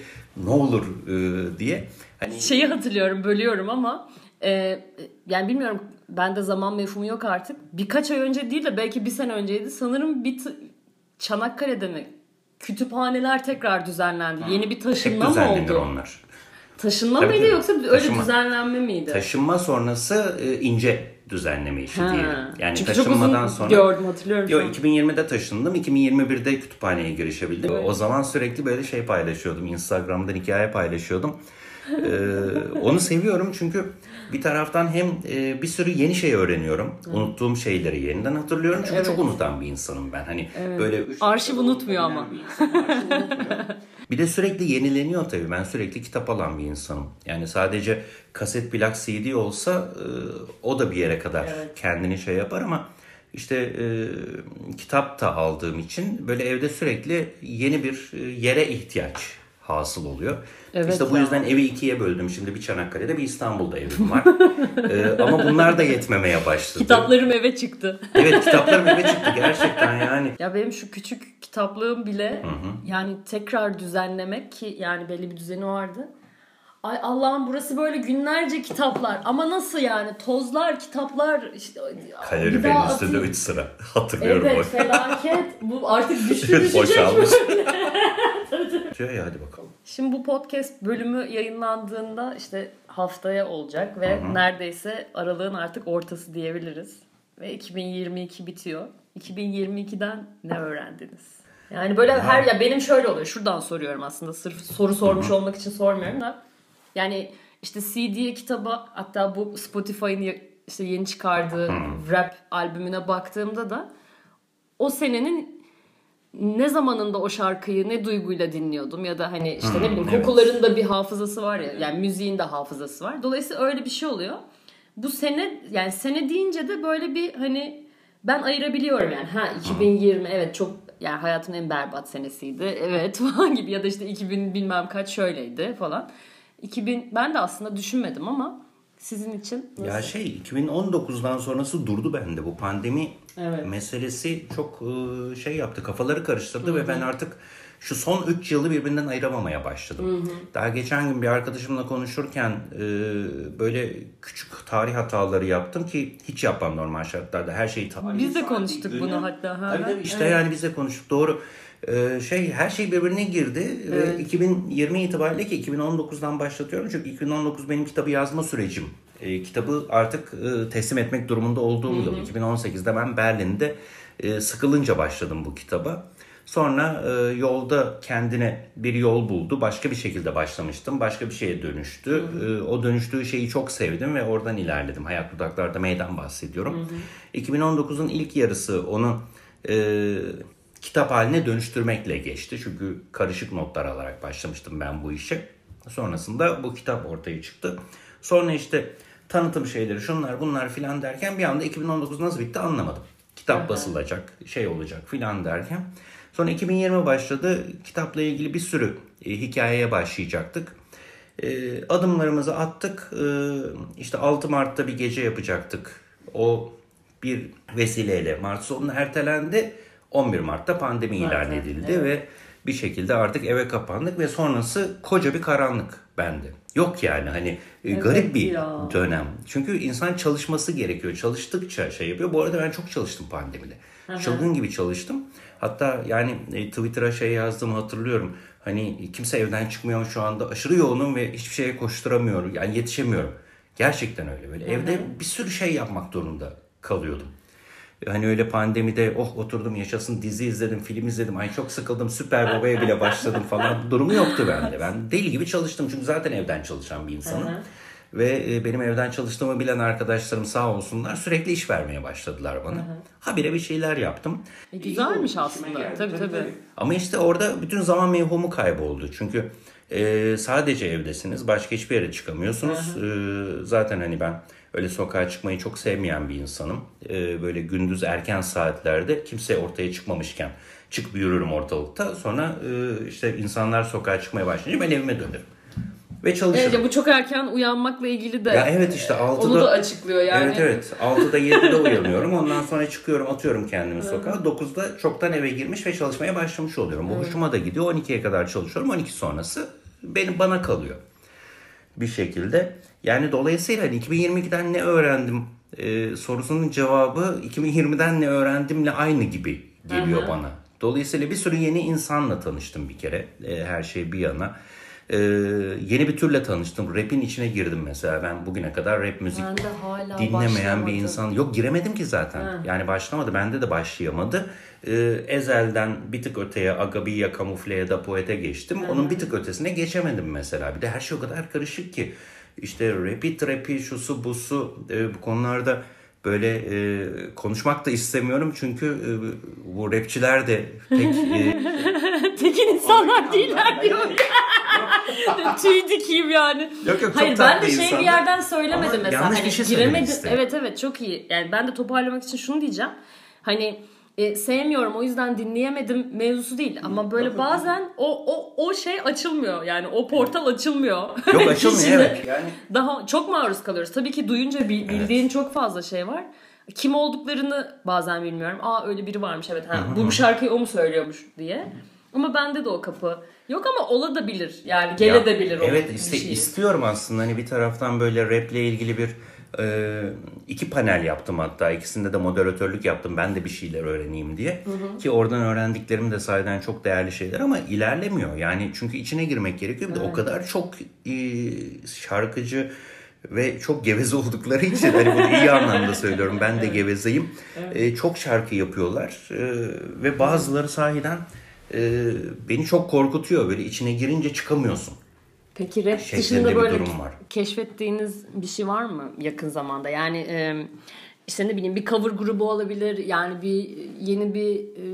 ne olur e, diye. Hani Şeyi hatırlıyorum bölüyorum ama e, yani bilmiyorum bende zaman mefhumu yok artık. Birkaç ay önce değil de belki bir sene önceydi. Sanırım bir t- Çanakkale'de mi? Kütüphaneler tekrar düzenlendi. Yeni bir hep taşınma mı düzenlenir oldu? onlar. Taşınma Tabii, mıydı yoksa öyle Taşınma. düzenlenme miydi? Taşınma sonrası e, ince düzenleme işi Ha. diyelim. Yani Çünkü taşınmadan sonra gördüm hatırlıyorum. an. 2020'de taşındım. 2021'de kütüphaneye girişebildim. O zaman sürekli böyle şey paylaşıyordum. Instagram'dan hikaye paylaşıyordum. Ee, onu seviyorum çünkü bir taraftan hem e, bir sürü yeni şey öğreniyorum. Unuttuğum şeyleri yeniden hatırlıyorum. Çünkü Evet. çok unutan bir insanım ben. Hani böyle üç- Arşiv unutmuyor ama. bir insan, arşiv unutmuyor. Bir de sürekli yenileniyor tabii. Ben sürekli kitap alan bir insanım. Yani sadece kaset plak CD olsa e, o da bir yere kadar kendini şey yapar ama işte e, kitap da aldığım için böyle evde sürekli yeni bir e, yere ihtiyaç hasıl oluyor. Evet işte bu ya. yüzden evi ikiye böldüm. Şimdi bir Çanakkale'de bir İstanbul'da evim var. E, ama bunlar da yetmemeye başladı. Kitaplarım eve çıktı. Evet kitaplarım eve çıktı gerçekten yani. Ya benim şu küçük kitaplığım bile yani tekrar düzenlemek ki yani belli bir düzeni vardı. Ay Allah'ım burası böyle günlerce kitaplar ama nasıl yani tozlar kitaplar işte Kaloriferin üstünde atayım. 3 sıra. Hatırlıyorum Evet o. felaket. Bu artık düştü düşecek. Boşalmış. Diyor ya hadi bakalım. Şimdi bu podcast bölümü yayınlandığında işte haftaya olacak ve neredeyse aralığın artık ortası diyebiliriz. Ve 2022 bitiyor. 2022'den ne öğrendiniz? Yani böyle her ya benim şöyle oluyor. Şuradan soruyorum aslında. Sırf soru sormuş olmak için sormuyorum da. Yani işte CD'ye kitaba hatta bu Spotify'ın işte yeni çıkardığı rap albümüne baktığımda da o senenin ne zamanında o şarkıyı ne duyguyla dinliyordum ya da hani işte ne bileyim evet. kokuların da bir hafızası var ya yani müziğin de hafızası var. Dolayısıyla öyle bir şey oluyor. Bu sene yani sene deyince de böyle bir hani ben ayırabiliyorum yani ha 2020 evet çok yani hayatımın en berbat senesiydi evet falan gibi ya da işte 2000 bilmem kaç şöyleydi falan. 2000 ben de aslında düşünmedim ama sizin için nasıl? Ya şey 2019'dan sonrası durdu bende bu pandemi Evet. meselesi çok e, şey yaptı kafaları karıştırdı ve ben artık şu son 3 yılı birbirinden ayıramamaya başladım. Daha geçen gün bir arkadaşımla konuşurken e, böyle küçük tarih hataları yaptım ki hiç yapmam normal şartlarda her şeyi tarih. Biz de konuştuk bunu hatta, ha. Tabii tabii işte Evet. yani biz de konuştuk doğru. E, şey her şey birbirine girdi ve 2020 itibariyle ki 2019'dan başlatıyorum çünkü 2019 benim kitabı yazma sürecim. E, kitabı artık e, teslim etmek durumunda olduğum yıl. 2018'de ben Berlin'de e, sıkılınca başladım bu kitaba. Sonra e, yolda kendine bir yol buldu. Başka bir şekilde başlamıştım. Başka bir şeye dönüştü. E, o dönüştüğü şeyi çok sevdim ve oradan ilerledim. Hayat Dudaklar'da meydan bahsediyorum. 2019'un ilk yarısı onu e, kitap haline dönüştürmekle geçti. Çünkü karışık notlar alarak başlamıştım ben bu işe. Sonrasında bu kitap ortaya çıktı. Sonra işte tanıtım şeyleri şunlar bunlar filan derken bir anda 2019 nasıl bitti anlamadım. Kitap basılacak, şey olacak filan derken. Sonra 2020 başladı. Kitapla ilgili bir sürü e, hikayeye başlayacaktık. E, adımlarımızı attık. E, işte 6 Mart'ta bir gece yapacaktık. O bir vesileyle Mart sonuna ertelendi. 11 Mart'ta pandemi ilan edildi ve bir şekilde artık eve kapandık ve sonrası koca bir karanlık bende. Yok yani hani e, garip bir ya. dönem. Çünkü insan çalışması gerekiyor. Çalıştıkça şey yapıyor. Bu arada ben çok çalıştım pandemide. Çılgın gibi çalıştım. Hatta yani e, Twitter'a şey yazdığımı hatırlıyorum. Hani kimse evden çıkmıyor şu anda. Aşırı yoğunum ve hiçbir şeye koşturamıyorum. Yani yetişemiyorum. Gerçekten öyle böyle. Evde bir sürü şey yapmak durumunda kalıyordum. Hani öyle pandemide oh oturdum yaşasın dizi izledim, film izledim. Ay çok sıkıldım Süper Baba'ya bile başladım falan. Durumu yoktu bende. Ben deli gibi çalıştım çünkü zaten evden çalışan bir insanım. Ve e, benim evden çalıştığımı bilen arkadaşlarım sağ olsunlar sürekli iş vermeye başladılar bana. Habire bir şeyler yaptım. E, güzelmiş aslında. Tabii tabii. Ama işte orada bütün zaman mevhumu kayboldu. Çünkü Ee, sadece evdesiniz. Başka hiçbir yere çıkamıyorsunuz. Ee, zaten hani ben öyle sokağa çıkmayı çok sevmeyen bir insanım. Ee, böyle gündüz erken saatlerde kimse ortaya çıkmamışken çıkıp yürürüm ortalıkta. Sonra e, işte insanlar sokağa çıkmaya başlayınca ben evime dönerim. Ve çalışırım. Evet, ya bu çok erken uyanmakla ilgili de Ya evet işte 6'da... onu da açıklıyor yani. Evet evet 6'da 7'de uyanıyorum. Ondan sonra çıkıyorum atıyorum kendimi sokağa. 9'da çoktan eve girmiş ve çalışmaya başlamış oluyorum. Bu hoşuma da gidiyor. 12'ye kadar çalışıyorum. 12 sonrası benim bana kalıyor. Bir şekilde. Yani dolayısıyla hani 2022'den ne öğrendim e, sorusunun cevabı 2020'den ne öğrendimle aynı gibi geliyor bana. Dolayısıyla bir sürü yeni insanla tanıştım bir kere. E, her şey bir yana. E, yeni bir türle tanıştım. Rap'in içine girdim mesela. Ben bugüne kadar rap müzik dinlemeyen başlamadım. bir insan. Yok giremedim ki zaten. Yani başlamadı. Bende de başlayamadı. Ee, Ezel'den bir tık öteye Agabiya, Kamufle'ye da Poet'e geçtim. Onun bir tık ötesine geçemedim mesela. Bir de her şey o kadar karışık ki. İşte rapi, trapi, şusu, busu e, bu konularda böyle e, konuşmak da istemiyorum. Çünkü e, bu rapçiler de pek e, Tekin insanlar değiller diyor. Tüy dikeyim yani. Yok, yok, Hayır ben de şey bir yerden söylemedim Ama mesela. yanlış Hani bir şey söylemek giremedim. Evet evet çok iyi. Yani ben de toparlamak için şunu diyeceğim. Hani e, sevmiyorum o yüzden dinleyemedim mevzusu değil ama böyle bazen o o o şey açılmıyor yani o portal açılmıyor. yok açılmıyor evet. Yani Daha çok maruz kalıyoruz. Tabii ki duyunca bil- bildiğin çok fazla şey var. Kim olduklarını bazen bilmiyorum. Aa öyle biri varmış evet. Ha, bu, şarkıyı o mu söylüyormuş diye. Ama bende de o kapı yok ama ola da bilir. Yani gele Ya, de bilir o Evet iste- istiyorum aslında hani bir taraftan böyle raple ilgili bir e, iki panel yaptım hatta. İkisinde de moderatörlük yaptım ben de bir şeyler öğreneyim diye. Ki oradan öğrendiklerim de sayeden çok değerli şeyler ama ilerlemiyor. Yani çünkü içine girmek gerekiyor. Bir de o kadar çok e, şarkıcı ve çok geveze oldukları için hani bunu iyi anlamda söylüyorum ben de gevezeyim. E, çok şarkı yapıyorlar E, ve bazıları sahiden e, beni çok korkutuyor. Böyle içine girince çıkamıyorsun. Peki rap şeklinde dışında böyle durum var. keşfettiğiniz bir şey var mı yakın zamanda? Yani e, işte ne bileyim bir cover grubu olabilir. Yani bir yeni bir e,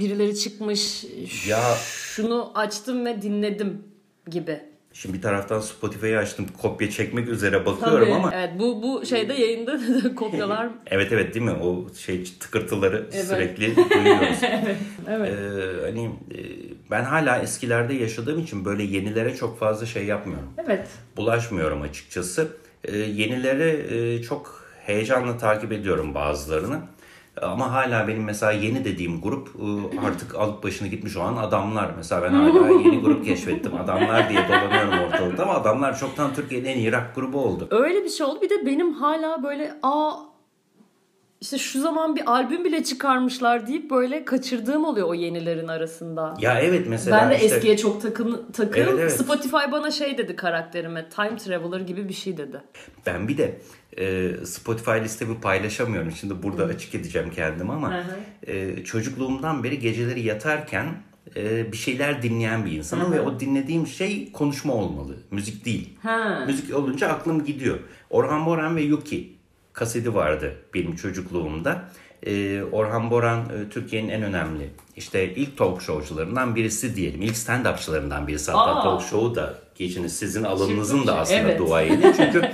birileri çıkmış. Ya- şunu açtım ve dinledim gibi. Şimdi bir taraftan Spotify'ı açtım kopya çekmek üzere bakıyorum Tabii. ama Evet bu bu şeyde yayında kopyalar. evet evet değil mi o şey tıkırtıları Evet. sürekli duyuyoruz. evet. Ee, hani e, ben hala eskilerde yaşadığım için böyle yenilere çok fazla şey yapmıyorum. Evet. Bulaşmıyorum açıkçası. Ee, yenileri e, çok heyecanla takip ediyorum bazılarını. Ama hala benim mesela yeni dediğim grup e, artık alıp başını gitmiş olan adamlar. Mesela ben hala yeni grup keşfettim. Adamlar diye dolanıyorum ortalıkta ama adamlar çoktan Türkiye'nin en iyi rock grubu oldu. Öyle bir şey oldu. Bir de benim hala böyle aa işte şu zaman bir albüm bile çıkarmışlar deyip böyle kaçırdığım oluyor o yenilerin arasında. Ya evet mesela ben de işte, eskiye çok takın takım. Evet, evet. Spotify bana şey dedi karakterime. Time Traveler gibi bir şey dedi. ben bir de e, Spotify listemi paylaşamıyorum. Şimdi burada açık edeceğim kendimi ama Hı hı. e, çocukluğumdan beri geceleri yatarken e, bir şeyler dinleyen bir insanım ve o dinlediğim şey konuşma olmalı. Müzik değil. Ha. Müzik olunca aklım gidiyor. Orhan Boran ve Yuki kaseti vardı benim çocukluğumda. Ee, Orhan Boran e, Türkiye'nin en önemli işte ilk talk showcularından birisi diyelim. İlk stand-upçılarından birisi. Hatta Aa. talk show'u da geçiniz sizin alanınızın da aslında Evet. duayeni. Çünkü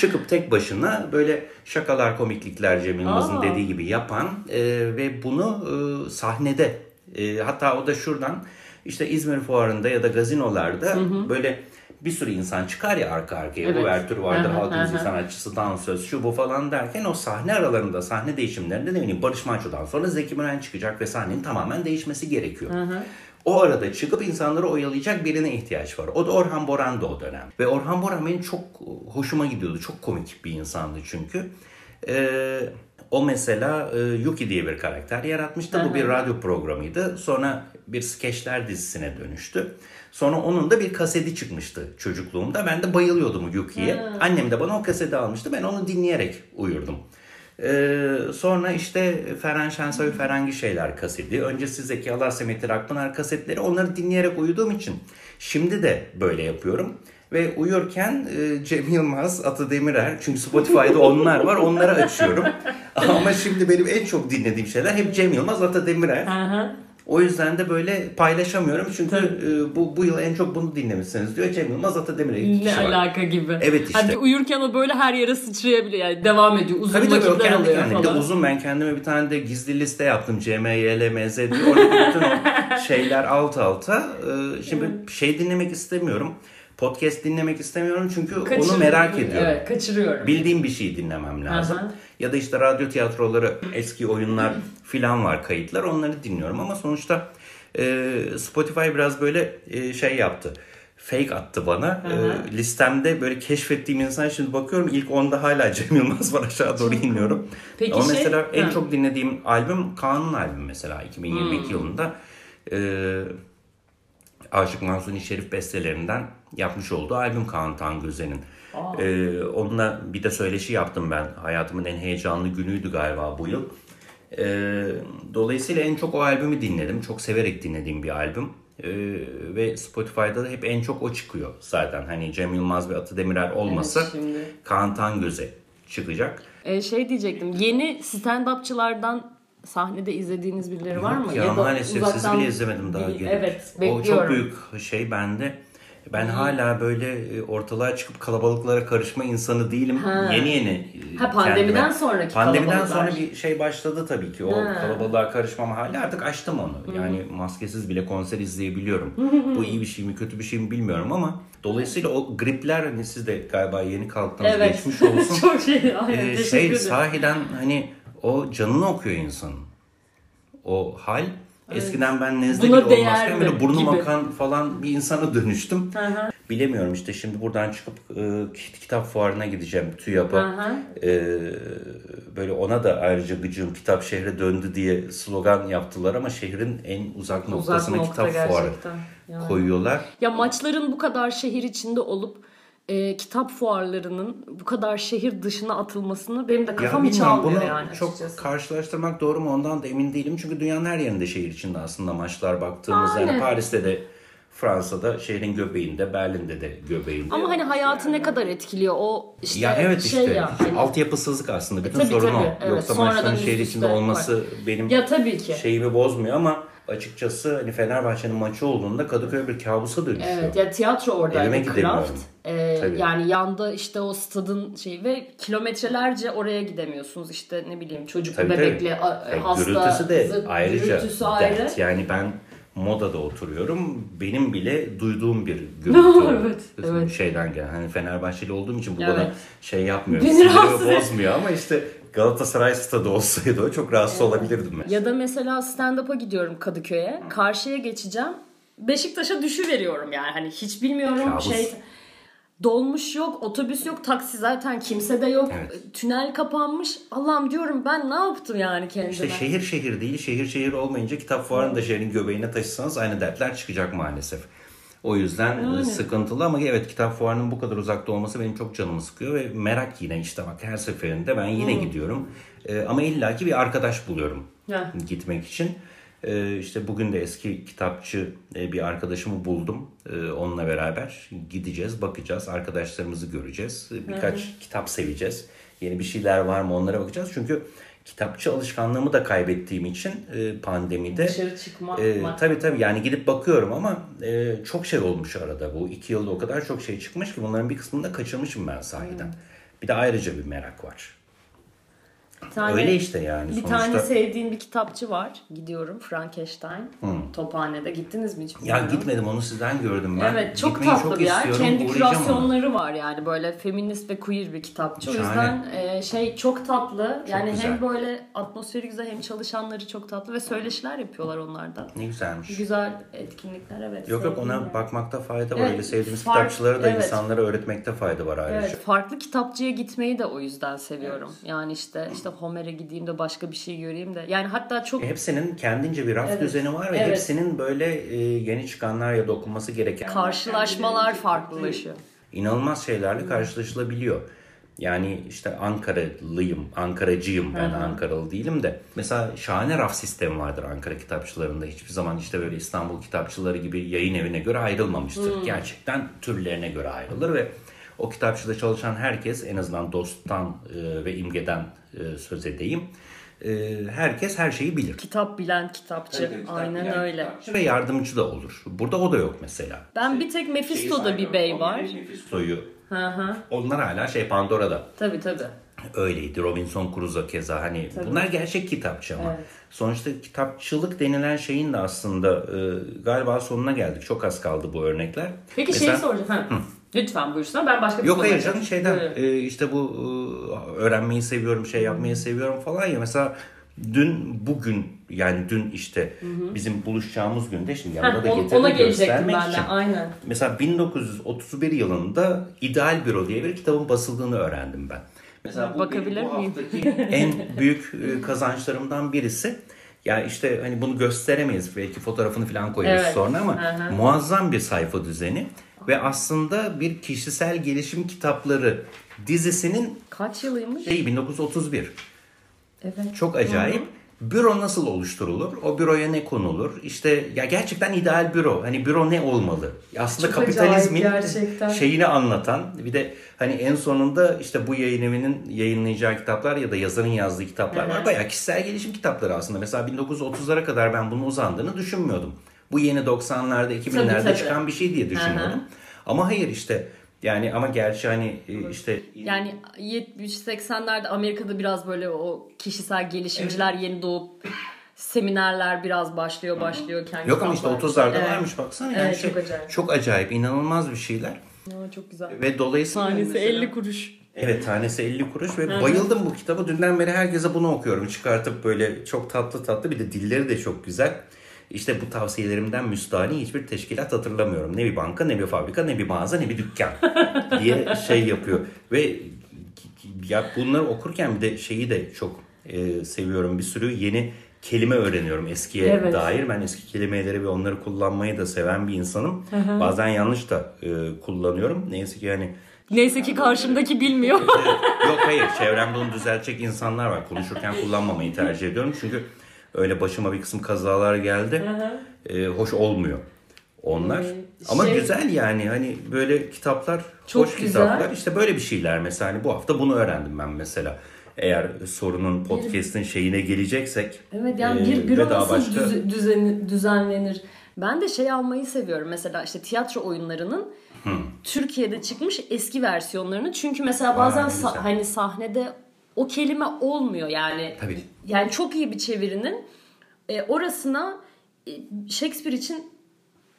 çıkıp tek başına böyle şakalar, komiklikler Cem Yılmaz'ın dediği gibi yapan e, ve bunu e, sahnede e, hatta o da şuradan işte İzmir Fuarı'nda ya da gazinolarda böyle bir sürü insan çıkar ya arka arkaya. Evet. Uvertür vardır, Hı hı, halk hı müziği hı. sanatçısı, dansöz, şu bu falan derken o sahne aralarında, sahne değişimlerinde ne bileyim Barış Manço'dan sonra Zeki Müren çıkacak ve sahnenin tamamen değişmesi gerekiyor. O arada çıkıp insanları oyalayacak birine ihtiyaç var. O da Orhan Boran'dı o dönem. Ve Orhan Boran benim çok hoşuma gidiyordu. Çok komik bir insandı çünkü. Ee, o mesela e, Yuki diye bir karakter yaratmıştı. Bu bir radyo programıydı. Sonra bir skeçler dizisine dönüştü. Sonra onun da bir kaseti çıkmıştı çocukluğumda. Ben de bayılıyordum Yuki'ye. Annem de bana o kaseti almıştı. Ben onu dinleyerek uyurdum. Ee, sonra işte Ferhan Şensoy Ferengi Şeyler kaseti. Öncesi Zeki Alasya Metin Akpınar kasetleri. Onları dinleyerek uyuduğum için şimdi de böyle yapıyorum. Ve uyurken e, Cem Yılmaz, Ata Demirer çünkü Spotify'da onlar var onları açıyorum. Ama şimdi benim en çok dinlediğim şeyler hep Cem Yılmaz, Ata Demirer. O yüzden de böyle paylaşamıyorum çünkü e, bu bu yıl en çok bunu dinlemişsiniz diyor. Cem Yılmaz Atademir'e iki Ne var. alaka gibi. Evet işte. Hani uyurken o böyle her yere sıçrayabiliyor. Yani devam ediyor. Uzun Tabii tabii o vakitler kendi alıyor kendine. Bir de falan. uzun ben kendime bir tane de gizli liste yaptım. CMYLMZ diye. Oradaki bütün o şeyler alt alta. Ee, Şimdi şey dinlemek istemiyorum. Podcast dinlemek istemiyorum çünkü onu Kaçırıyorum. merak ediyorum. Evet kaçırıyorum. Bildiğim bir şey dinlemem lazım. Aha. Ya da işte radyo tiyatroları, eski oyunlar filan var kayıtlar. Onları dinliyorum ama sonuçta e, Spotify biraz böyle e, şey yaptı. Fake attı bana. E, listemde böyle keşfettiğim insan şimdi bakıyorum ilk onda hala Cem Yılmaz var aşağı doğru iniyorum. Peki Ama şey- mesela en Ha. çok dinlediğim albüm Kaan'ın albümü mesela 2022 Hmm. yılında. E, Aşık Mansuni Şerif bestelerinden yapmış olduğu albüm Kaan Tangöze'nin. Ee, onunla bir de söyleşi yaptım ben. Hayatımın en heyecanlı günüydü galiba bu yıl. Ee, dolayısıyla en çok o albümü dinledim. Çok severek dinlediğim bir albüm. Ee, ve Spotify'da da hep en çok o çıkıyor zaten. Hani Cem Yılmaz ve Atı Demirer olmasa Evet, şimdi. Kaan Tangöze çıkacak. Ee, şey diyecektim. Yeni stand-upçılardan sahnede izlediğiniz birileri var mı? Ya, maalesef sizi bile izlemedim daha gelip. Evet O bekliyorum. çok büyük şey bende. Ben hala böyle e, ortalığa çıkıp kalabalıklara karışma insanı değilim. Ha. Yeni yeni. e, Ha, pandemiden kendime- sonraki Pandemiden sonra bir şey başladı tabii ki. O Ha. kalabalığa karışmama hali artık açtım onu. Yani maskesiz bile konser izleyebiliyorum. Bu iyi bir şey mi kötü bir şey mi bilmiyorum ama dolayısıyla o gripler hani siz de galiba yeni kalktınız Evet. geçmiş olsun. çok şey. Aynen, Ee, şey sahiden hani o canını okuyor insanın. O hal. Eskiden ben nezle Buna bile olmazken böyle burnum gibi. akan falan bir insana dönüştüm. Hı. Bilemiyorum işte şimdi buradan çıkıp e, kitap fuarına gideceğim TÜYAP'a. E, böyle ona da ayrıca gıcığım kitap şehre döndü diye slogan yaptılar ama şehrin en uzak Uzak noktasına nokta kitap fuarı gerçekten. Yani. koyuyorlar. Ya maçların bu kadar şehir içinde olup e, kitap fuarlarının bu kadar şehir dışına atılmasını benim de Ya kafam hiç bilmiyorum, almıyor bunu yani çok açıkçası. karşılaştırmak doğru mu ondan da emin değilim. Çünkü dünyanın her yerinde şehir içinde aslında maçlar baktığımızda. Aynen. Yani Paris'te de Fransa'da şehrin göbeğinde, Berlin'de de göbeğinde. Ama hani hayatı ne kadar etkiliyor o işte ya evet şey işte ya. hani- altyapısızlık aslında bütün tabii, sorun tabii, o. evet. Yoksa maçların şehir içinde olması benim Ya tabii ki. şeyimi bozmuyor ama açıkçası hani Fenerbahçe'nin maçı olduğunda Kadıköy bir kabusa dönüşüyor. Evet ya tiyatro Elime oradaydı gidemiyorum. Kraft. Tabii. yani yanda işte o stadın şeyi ve kilometrelerce oraya gidemiyorsunuz. İşte ne bileyim çocuk Tabii, bebekle tabii. hasta. Gürültüsü de zıp- ayrıca gürültüsü dert. ayrı. Yani ben modada oturuyorum. Benim bile duyduğum bir gürültü. Evet, evet. Şeyden gelen. Hani Fenerbahçeli olduğum için bu Evet. bana şey yapmıyor. Beni rahatsız bozmuyor ama işte Galatasaray stadı olsaydı o çok rahatsız olabilirdim ben. Ya da mesela stand-up'a gidiyorum Kadıköy'e. Karşıya geçeceğim. Beşiktaş'a düşüveriyorum yani. Hani hiç bilmiyorum Kabus. şey dolmuş yok, otobüs yok, taksi zaten kimse de yok. Evet. Tünel kapanmış. Allah'ım diyorum ben ne yaptım yani kendime? İşte şehir şehir değil, şehir şehir olmayınca kitap fuarını da şehrin göbeğine taşısanız aynı dertler çıkacak maalesef. O yüzden e, sıkıntılı ama evet kitap fuarının bu kadar uzakta olması benim çok canımı sıkıyor ve merak yine işte bak her seferinde ben yine gidiyorum. E, ama illaki bir arkadaş buluyorum Heh. gitmek için. E, işte bugün de eski kitapçı e, bir arkadaşımı buldum. E, onunla beraber gideceğiz, bakacağız, arkadaşlarımızı göreceğiz. E, Birkaç kitap seveceğiz. Yeni bir şeyler var mı onlara bakacağız. Çünkü kitapçı alışkanlığımı da kaybettiğim için e, pandemide Dışarı çıkma. e, tabii tabii yani gidip bakıyorum ama e, çok şey olmuş arada bu iki yılda o kadar çok şey çıkmış ki bunların bir kısmını da kaçırmışım ben sahiden. Bir de ayrıca bir merak var. Bir tane- Öyle işte yani Bir sonuçta. tane sevdiğim bir kitapçı var. Gidiyorum Frankenstein. Tophane'de. Gittiniz mi hiç ya bilmiyorum. gitmedim onu sizden gördüm ben. Evet çok Gitmeyi tatlı çok bir yer. Kendi kürasyonları var yani böyle feminist ve queer bir kitapçı. O Şahane. yüzden e, şey çok tatlı. yani güzel. hem böyle atmosferi güzel hem çalışanları çok tatlı ve söyleşiler yapıyorlar onlardan. Ne güzelmiş. Güzel etkinlikler evet. Yok yok ona yer. bakmakta fayda var. Evet, Öyle sevdiğimiz fark- kitapçıları da evet. insanlara öğretmekte fayda var ayrıca. Evet, farklı kitapçıya gitmeyi de o yüzden seviyorum. Yani işte işte Homer'e gideyim de başka bir şey göreyim de. Yani hatta çok Hepsinin kendince bir raf Evet. düzeni var ve Evet. hepsinin böyle e, yeni çıkanlar ya da okunması gereken karşılaşmalar farklılaşıyor. inanılmaz şeylerle karşılaşılabiliyor. Yani işte Ankaralıyım, Ankaracıyım ben Ankaralı değilim de. Mesela şahane raf sistemi vardır Ankara kitapçılarında. Hiçbir zaman işte böyle İstanbul kitapçıları gibi yayın evine göre ayrılmamıştır. Gerçekten türlerine göre ayrılır ve o kitapçıda çalışan herkes en azından dosttan e, ve imgeden e, söz edeyim. e, herkes her şeyi bilir. Kitap bilen kitapçı. Aynen Yani öyle. kitapçı Ve yardımcı da olur. Burada o da yok mesela. Ben bir tek Mephisto'da bir bey var. Mephisto'yu. Hı hı. Onlar hala şey Pandora'da. Tabii tabii. Öyleydi. Robinson Crusoe keza hani bunlar gerçek kitapçı ama. Evet. Sonuçta kitapçılık denilen şeyin de aslında e, galiba sonuna geldik. Çok az kaldı bu örnekler. Peki Mesela- şeyi soracağım. Ha. Lütfen buyursun. Ben başka bir Yok hayır canım şeyden e, işte bu e, öğrenmeyi seviyorum, şey yapmayı seviyorum falan ya. Mesela dün bugün yani dün işte bizim buluşacağımız günde şimdi yanında Heh, da getirdim ona göstermek ben de. için. Aynen. Mesela 1931 yılında İdeal Büro diye bir kitabın basıldığını öğrendim ben. Mesela bu Bakabilir benim bu miyim? haftaki en büyük e, kazançlarımdan birisi. Ya işte hani bunu gösteremeyiz belki fotoğrafını falan koyarız Evet. sonra ama hı. muazzam bir sayfa düzeni ve aslında bir kişisel gelişim kitapları dizisinin Kaç yılıymış? şeyi 1931. Evet. Çok acayip. Büro nasıl oluşturulur? O büroya ne konulur? İşte ya gerçekten ideal büro. Hani büro ne olmalı? Aslında Çok kapitalizmin şeyini anlatan bir de hani en sonunda işte bu yayın evinin yayınlayacağı kitaplar ya da yazarın yazdığı kitaplar var. Bayağı kişisel gelişim kitapları aslında. Mesela 1930'lara kadar ben bunun uzandığını düşünmüyordum. Bu yeni 90'larda 2000'lerde tabii. çıkan bir şey diye düşünüyordum. Ama hayır işte yani ama gerçi hani e, işte Yani 70-80'lerde Amerika'da biraz böyle o kişisel gelişimciler yeni doğup seminerler biraz başlıyor başlıyor kendi Yok ama işte kamplar. 30'larda Evet. varmış baksana. Yani Evet, şey, çok acayip. Çok acayip, inanılmaz bir şeyler. Aa, çok güzel. Ve dolayısıyla Tanesi mesela- 50 kuruş. Evet tanesi 50 kuruş ve bayıldım bu kitabı. Dünden beri herkese bunu okuyorum. Çıkartıp böyle çok tatlı tatlı bir de dilleri de çok güzel. İşte bu tavsiyelerimden müstahni hiçbir teşkilat hatırlamıyorum. Ne bir banka, ne bir fabrika, ne bir mağaza, ne bir dükkan diye şey yapıyor. Ve ya bunları okurken bir de şeyi de çok e, seviyorum. Bir sürü yeni kelime öğreniyorum eskiye Evet. dair. Ben eski kelimeleri ve onları kullanmayı da seven bir insanım. Bazen yanlış da e, kullanıyorum. Neyse ki yani Neyse ki karşımdaki bilmiyor. Yok hayır çevremde onu düzeltecek insanlar var. Konuşurken kullanmamayı tercih ediyorum. Çünkü öyle başıma bir kısım kazalar geldi. Ee, hoş olmuyor onlar. Ee, Ama şey- güzel yani hani böyle kitaplar, Çok hoş güzel. kitaplar. İşte böyle bir şeyler mesela. Hani bu hafta bunu öğrendim ben mesela. Eğer sorunun podcast'in şeyine geleceksek. Evet yani e, bir büro daha nasıl başka- düze- düzen- düzenlenir? Ben de şey almayı seviyorum. Mesela işte tiyatro oyunlarının Türkiye'de çıkmış eski versiyonlarını. Çünkü mesela bazen ne sa- hani sahnede o kelime olmuyor yani. Tabii. Yani çok iyi bir çevirinin e, orasına e, Shakespeare için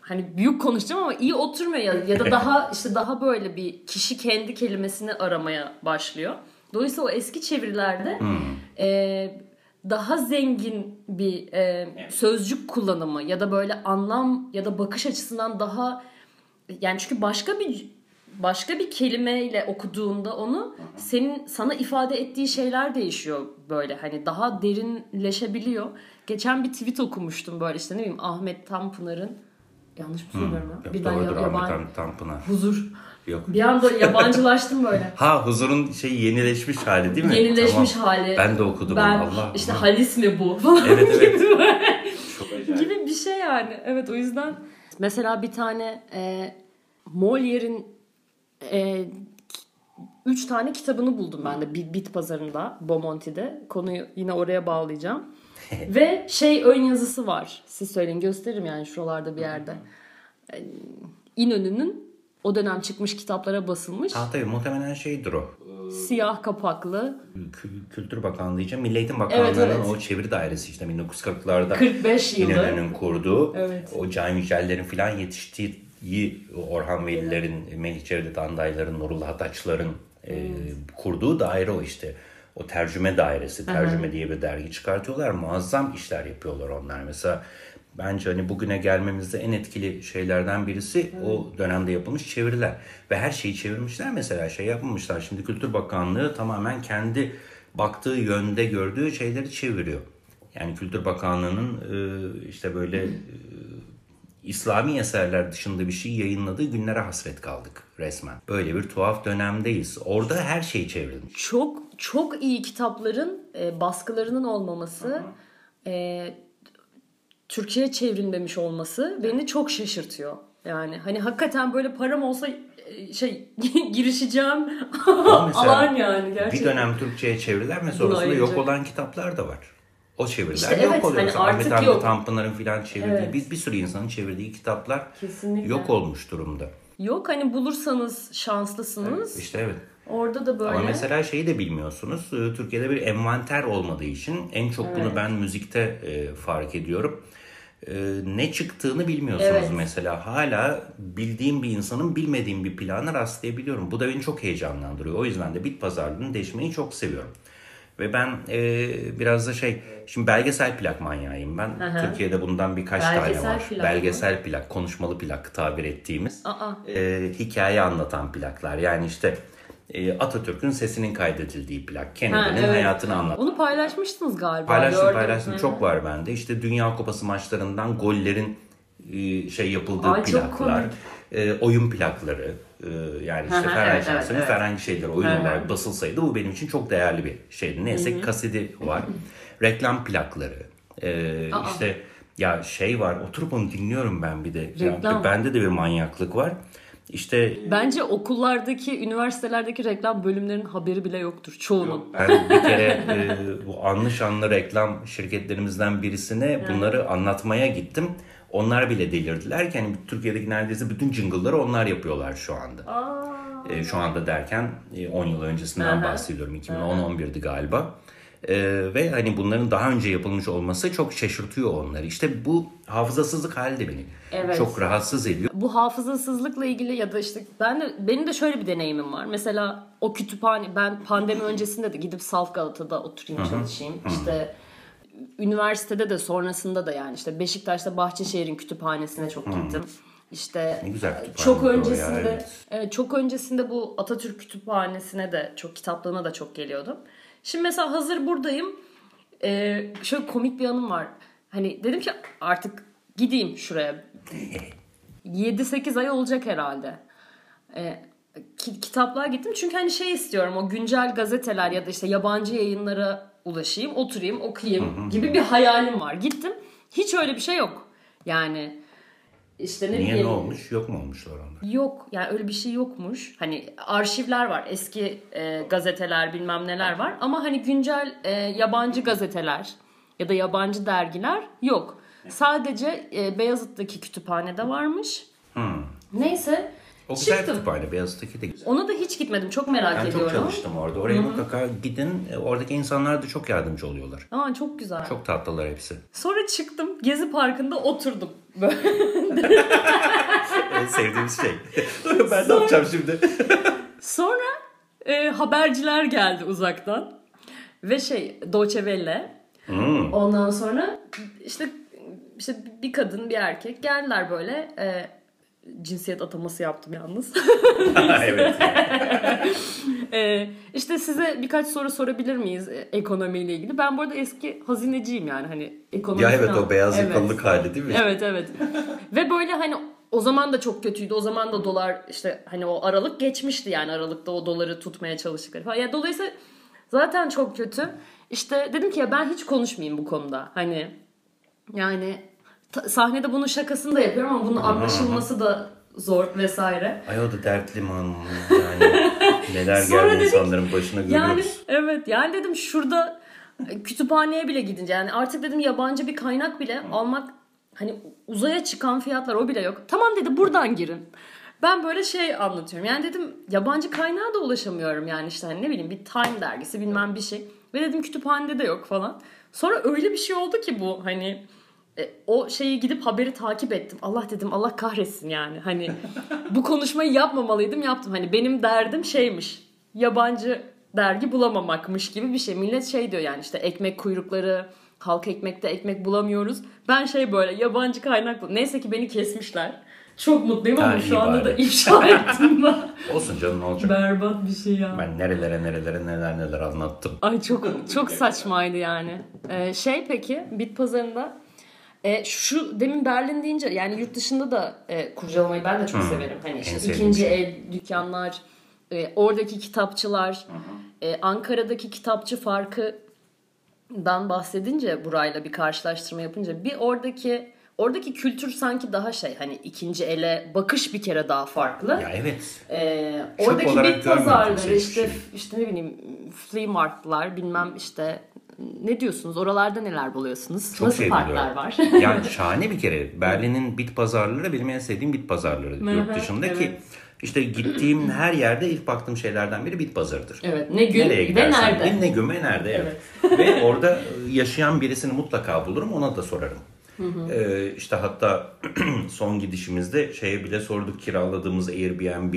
hani büyük konuşacağım ama iyi oturmuyor ya, ya da daha işte daha böyle bir kişi kendi kelimesini aramaya başlıyor. Dolayısıyla o eski çevirilerde e, daha zengin bir e, sözcük kullanımı ya da böyle anlam ya da bakış açısından daha yani çünkü başka bir başka bir kelimeyle okuduğunda onu senin sana ifade ettiği şeyler değişiyor böyle hani daha derinleşebiliyor. Geçen bir tweet okumuştum böyle işte ne bileyim Ahmet Tanpınar'ın yanlış mı söylüyorum ya? Yok, Birden doğrudur ya- Ahmet Tanpınar. huzur. Yok. Bir anda yabancılaştım böyle. Ha huzurun şey yenileşmiş hali değil mi? Yenileşmiş Tamam. hali. Ben de okudum Ben onu Allah. işte halis mi bu falan Evet, evet. gibi böyle. Gibi bir şey yani. Evet o yüzden mesela bir tane e, Molière'in e, üç tane kitabını buldum ben de bit pazarında Bomonti'de. Konuyu yine oraya bağlayacağım. Ve şey ön yazısı var. Siz söyleyin gösteririm yani şuralarda bir yerde. E, İnönü'nün o dönem çıkmış kitaplara basılmış. Ha tabii muhtemelen şeydir o. Siyah kapaklı. Kü- Kültür Bakanlığı diyeceğim. Milli Eğitim Bakanlığı'nın Evet, evet. o çeviri dairesi işte 1940'larda 45 yılı. İnönü'nün kurduğu, Evet. o Can Yücel'lerin filan yetiştiği Orhan Veli'lerin, Melih Cevdet Anday'ların, Nurullah Ataç'ların e, kurduğu daire o işte. O tercüme dairesi, tercüme diye bir dergi çıkartıyorlar. Muazzam işler yapıyorlar onlar. Mesela bence hani bugüne gelmemizde en etkili şeylerden birisi o dönemde yapılmış çeviriler. Ve her şeyi çevirmişler mesela şey yapmamışlar. Şimdi Kültür Bakanlığı tamamen kendi baktığı yönde gördüğü şeyleri çeviriyor. Yani Kültür Bakanlığı'nın e, işte böyle e, İslami eserler dışında bir şey yayınladığı günlere hasret kaldık resmen. Böyle bir tuhaf dönemdeyiz. Orada her şey çevrilmiş. çok çok iyi kitapların e, baskılarının olmaması, e, Türkçe'ye çevrilmemiş olması beni çok şaşırtıyor. Yani hani hakikaten böyle param olsa e, şey girişeceğim alan yani Bir gerçekten. dönem Türkçe'ye çeviriler ve sonrasında yok olan kitaplar da var. O çeviriler İşte yok evet, oluyor. hani Ahmet Hamdi. Tanpınar'ın filan çevirdiği, Evet. bir, bir sürü insanın çevirdiği kitaplar Kesinlikle. yok olmuş durumda. Yok hani bulursanız şanslısınız. İşte evet. Orada da böyle. Ama mesela şeyi de bilmiyorsunuz. Ee, Türkiye'de bir envanter olmadığı için en çok bunu ben müzikte e, fark ediyorum. Ee, ne çıktığını bilmiyorsunuz Evet. mesela. Hala bildiğim bir insanın bilmediğim bir plana rastlayabiliyorum. Bu da beni çok heyecanlandırıyor. O yüzden de bit pazarlığını deşmeyi çok seviyorum. Ve ben e, biraz da şey, şimdi belgesel plak manyağıyım ben. hı. Türkiye'de bundan birkaç Belgesel tane var. plak mı? belgesel plak, konuşmalı plak tabir ettiğimiz. Aa. E, hikaye anlatan plaklar. Yani işte e, Atatürk'ün sesinin kaydedildiği plak. Kennedy'nin Ha, evet. hayatını anlatan. Onu paylaşmıştınız galiba. Paylaştım gördüm. paylaştım Hı. çok var bende. İşte Dünya Kupası maçlarından gollerin e, şey yapıldığı Ay, plaklar, e, oyun plakları, yani işte Ferenc evet, evet, herhangi şeyler oyun olarak basılsaydı bu benim için çok değerli bir şeydi. Neyse ki kaseti var. Reklam plakları, e, işte ya şey var oturup onu dinliyorum ben bir de. Reklam. bende de bir manyaklık var. İşte Bence okullardaki, üniversitelerdeki reklam bölümlerinin haberi bile yoktur çoğunun. Ben bir kere e, bu anlı şanlı reklam şirketlerimizden birisine bunları anlatmaya gittim. Onlar bile delirdiler ki hani Türkiye'deki neredeyse bütün jingle'ları onlar yapıyorlar şu anda. E, şu anda derken e, 10 yıl öncesinden Aha. bahsediyorum. 2010-11'di galiba. E, ve hani bunların daha önce yapılmış olması çok şaşırtıyor onları. İşte bu hafızasızlık hali de beni Evet. çok rahatsız ediyor. Bu hafızasızlıkla ilgili ya da işte ben de benim de şöyle bir deneyimim var. Mesela o kütüphane ben pandemi öncesinde de gidip Salt Galata'da oturayım çalışayım. İşte üniversitede de sonrasında da yani işte Beşiktaş'ta Bahçeşehir'in kütüphanesine çok gittim. İşte Ne güzel kütüphane çok o ya, öncesinde evet. çok öncesinde bu Atatürk Kütüphanesi'ne de çok kitaplığına da çok geliyordum. Şimdi mesela hazır buradayım. Ee, şöyle komik bir anım var. Hani dedim ki artık gideyim şuraya. 7-8 ay olacak herhalde. Ee, ki- kitaplığa gittim çünkü hani şey istiyorum o güncel gazeteler ya da işte yabancı yayınlara ulaşayım, oturayım, okuyayım gibi bir hayalim var. Gittim. Hiç öyle bir şey yok. Yani işte ne Niye bileyim. ne olmuş? Yok mu olmuşlar onlar? Yok yani öyle bir şey yokmuş. Hani arşivler var. Eski e, gazeteler bilmem neler var. Ama hani güncel e, yabancı gazeteler ya da yabancı dergiler yok. Sadece e, Beyazıt'taki kütüphanede varmış. Neyse O güzel çıktım. kütüphane. Beyazıt'taki de güzel. Ona da hiç gitmedim. Çok merak Ben çok ediyorum. çalıştım orada. Oraya mutlaka gidin. E, Oradaki insanlar da çok yardımcı oluyorlar. Aa çok güzel. Çok tatlılar hepsi. Sonra çıktım. Gezi Parkı'nda oturdum. En sevdiğimiz şey. ben ne yapacağım şimdi? Sonra e, haberciler geldi uzaktan. Ve şey Deutsche Welle. Hmm. Ondan sonra işte işte bir kadın bir erkek geldiler böyle. E, cinsiyet ataması yaptım yalnız. evet. e, işte size birkaç soru sorabilir miyiz e, ekonomiyle ilgili? Ben bu arada eski hazineciyim yani hani ekonomi Ya evet o beyaz Evet. yakalılık hali değil mi? Evet evet. Ve böyle hani o zaman da çok kötüydü. O zaman da dolar işte hani o aralık geçmişti yani aralıkta o doları tutmaya çalıştıkları falan. Yani dolayısıyla zaten çok kötü. İşte dedim ki ya ben hiç konuşmayayım bu konuda. Hani yani sahnede bunun şakasını da yapıyorum ama bunun anlaşılması da zor vesaire. Ay o da dertli man. Yani neler geldi dedik, insanların başına görüyoruz. Yani evet yani dedim şurada kütüphaneye bile gidince yani artık dedim yabancı bir kaynak bile almak hani uzaya çıkan fiyatlar o bile yok. Tamam dedi buradan girin. Ben böyle şey anlatıyorum. Yani dedim yabancı kaynağa da ulaşamıyorum yani işte hani ne bileyim bir Time dergisi bilmem bir şey. Ve dedim kütüphanede de yok falan. Sonra öyle bir şey oldu ki bu hani o şeyi gidip haberi takip ettim. Allah dedim Allah kahretsin yani. Hani bu konuşmayı yapmamalıydım yaptım. Hani benim derdim şeymiş. Yabancı dergi bulamamakmış gibi bir şey. Millet şey diyor yani işte ekmek kuyrukları, halk ekmekte ekmek bulamıyoruz. Ben şey böyle yabancı kaynak bul- Neyse ki beni kesmişler. Çok mutluyum ama şu anda da bari. ifşa ettim ben. Olsun canım ne olacak? Berbat bir şey ya. Ben nerelere nerelere neler neler anlattım. Ay çok çok saçmaydı yani. Ee, şey peki bit pazarında e, şu demin Berlin deyince yani yurt dışında da e, kurcalamayı ben de çok severim. Hani işte ikinci şey. el dükkanlar, e, oradaki kitapçılar, e, Ankara'daki kitapçı farkından bahsedince burayla bir karşılaştırma yapınca bir oradaki Oradaki kültür sanki daha şey hani ikinci ele bakış bir kere daha farklı. Ya evet. Ee, oradaki bit pazarları hiçbir işte şeyi. işte ne bileyim flea marketlar bilmem işte ne diyorsunuz oralarda neler buluyorsunuz? Çok Nasıl şey farklar biliyorum. var? yani şahane bir kere. Berlin'in bit pazarları benim en sevdiğim bit pazarları yurt dışındaki. evet. İşte gittiğim her yerde ilk baktığım şeylerden biri bit pazarıdır. evet ne gün Nereye ve nerede? gideyim, ne gün ve nerede evet. ve orada yaşayan birisini mutlaka bulurum ona da sorarım. Ee, işte hatta son gidişimizde şeye bile sorduk kiraladığımız Airbnb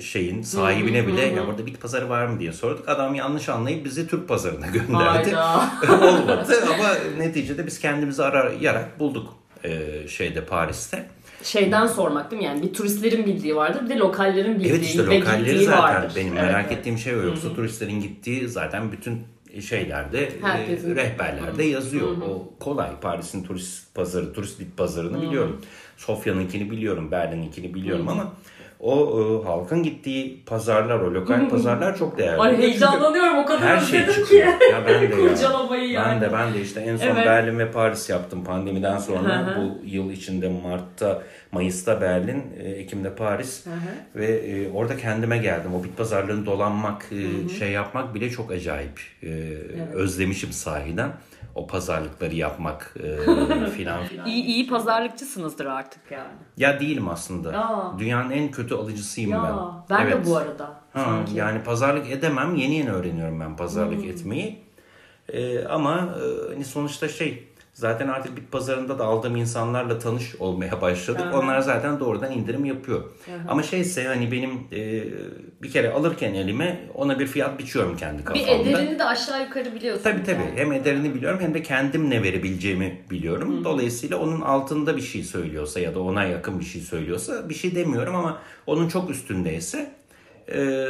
şeyin sahibine bile ya burada bit pazarı var mı diye sorduk. Adam yanlış anlayıp bizi Türk pazarına gönderdi. Olmadı ama neticede biz kendimizi arayarak bulduk e, şeyde Paris'te. Şeyden sormak değil mi? Yani bir turistlerin bildiği vardır bir de lokallerin bildiği Evet işte lokalleri zaten vardır. benim Evet, merak evet. ettiğim şey o. Yoksa turistlerin gittiği zaten bütün şeylerde, e, Herkesin. rehberlerde yazıyor. O kolay. Paris'in turist pazarı, turist bit pazarını biliyorum. Sofya'nınkini biliyorum, Berlin'inkini biliyorum ama o e, halkın gittiği pazarlar, o lokal pazarlar çok değerli. Ay heyecanlanıyorum o kadar her şey çıkıyor. ki. Ya ben de ya. Kurcalamayı Ben yani. de ben de işte en son Evet. Berlin ve Paris yaptım pandemiden sonra. Bu yıl içinde Mart'ta, Mayıs'ta Berlin, e, Ekim'de Paris ve e, orada kendime geldim. O bit pazarlarını dolanmak, e, şey yapmak bile çok acayip. E, Özlemişim sahiden. O pazarlıkları yapmak e, filan filan. İyi, iyi pazarlıkçısınızdır artık yani. Ya değilim aslında. Ya. Dünyanın en kötü alıcısıyım Ya ben. ben Evet. de bu arada. Ha, sanki. yani pazarlık edemem. Yeni yeni öğreniyorum ben pazarlık Hmm. etmeyi. Ee, ama e, hani sonuçta şey zaten artık bit pazarında da aldığım insanlarla tanış olmaya başladık. Aha. Onlar zaten doğrudan indirim yapıyor. Ama şeyse hani benim e, bir kere alırken elime ona bir fiyat biçiyorum kendi Bir kafamda. ederini de aşağı yukarı biliyorsun. Tabii tabii. yani. Hem ederini biliyorum hem de kendim ne verebileceğimi biliyorum. Dolayısıyla onun altında bir şey söylüyorsa ya da ona yakın bir şey söylüyorsa bir şey demiyorum ama onun çok üstündeyse e,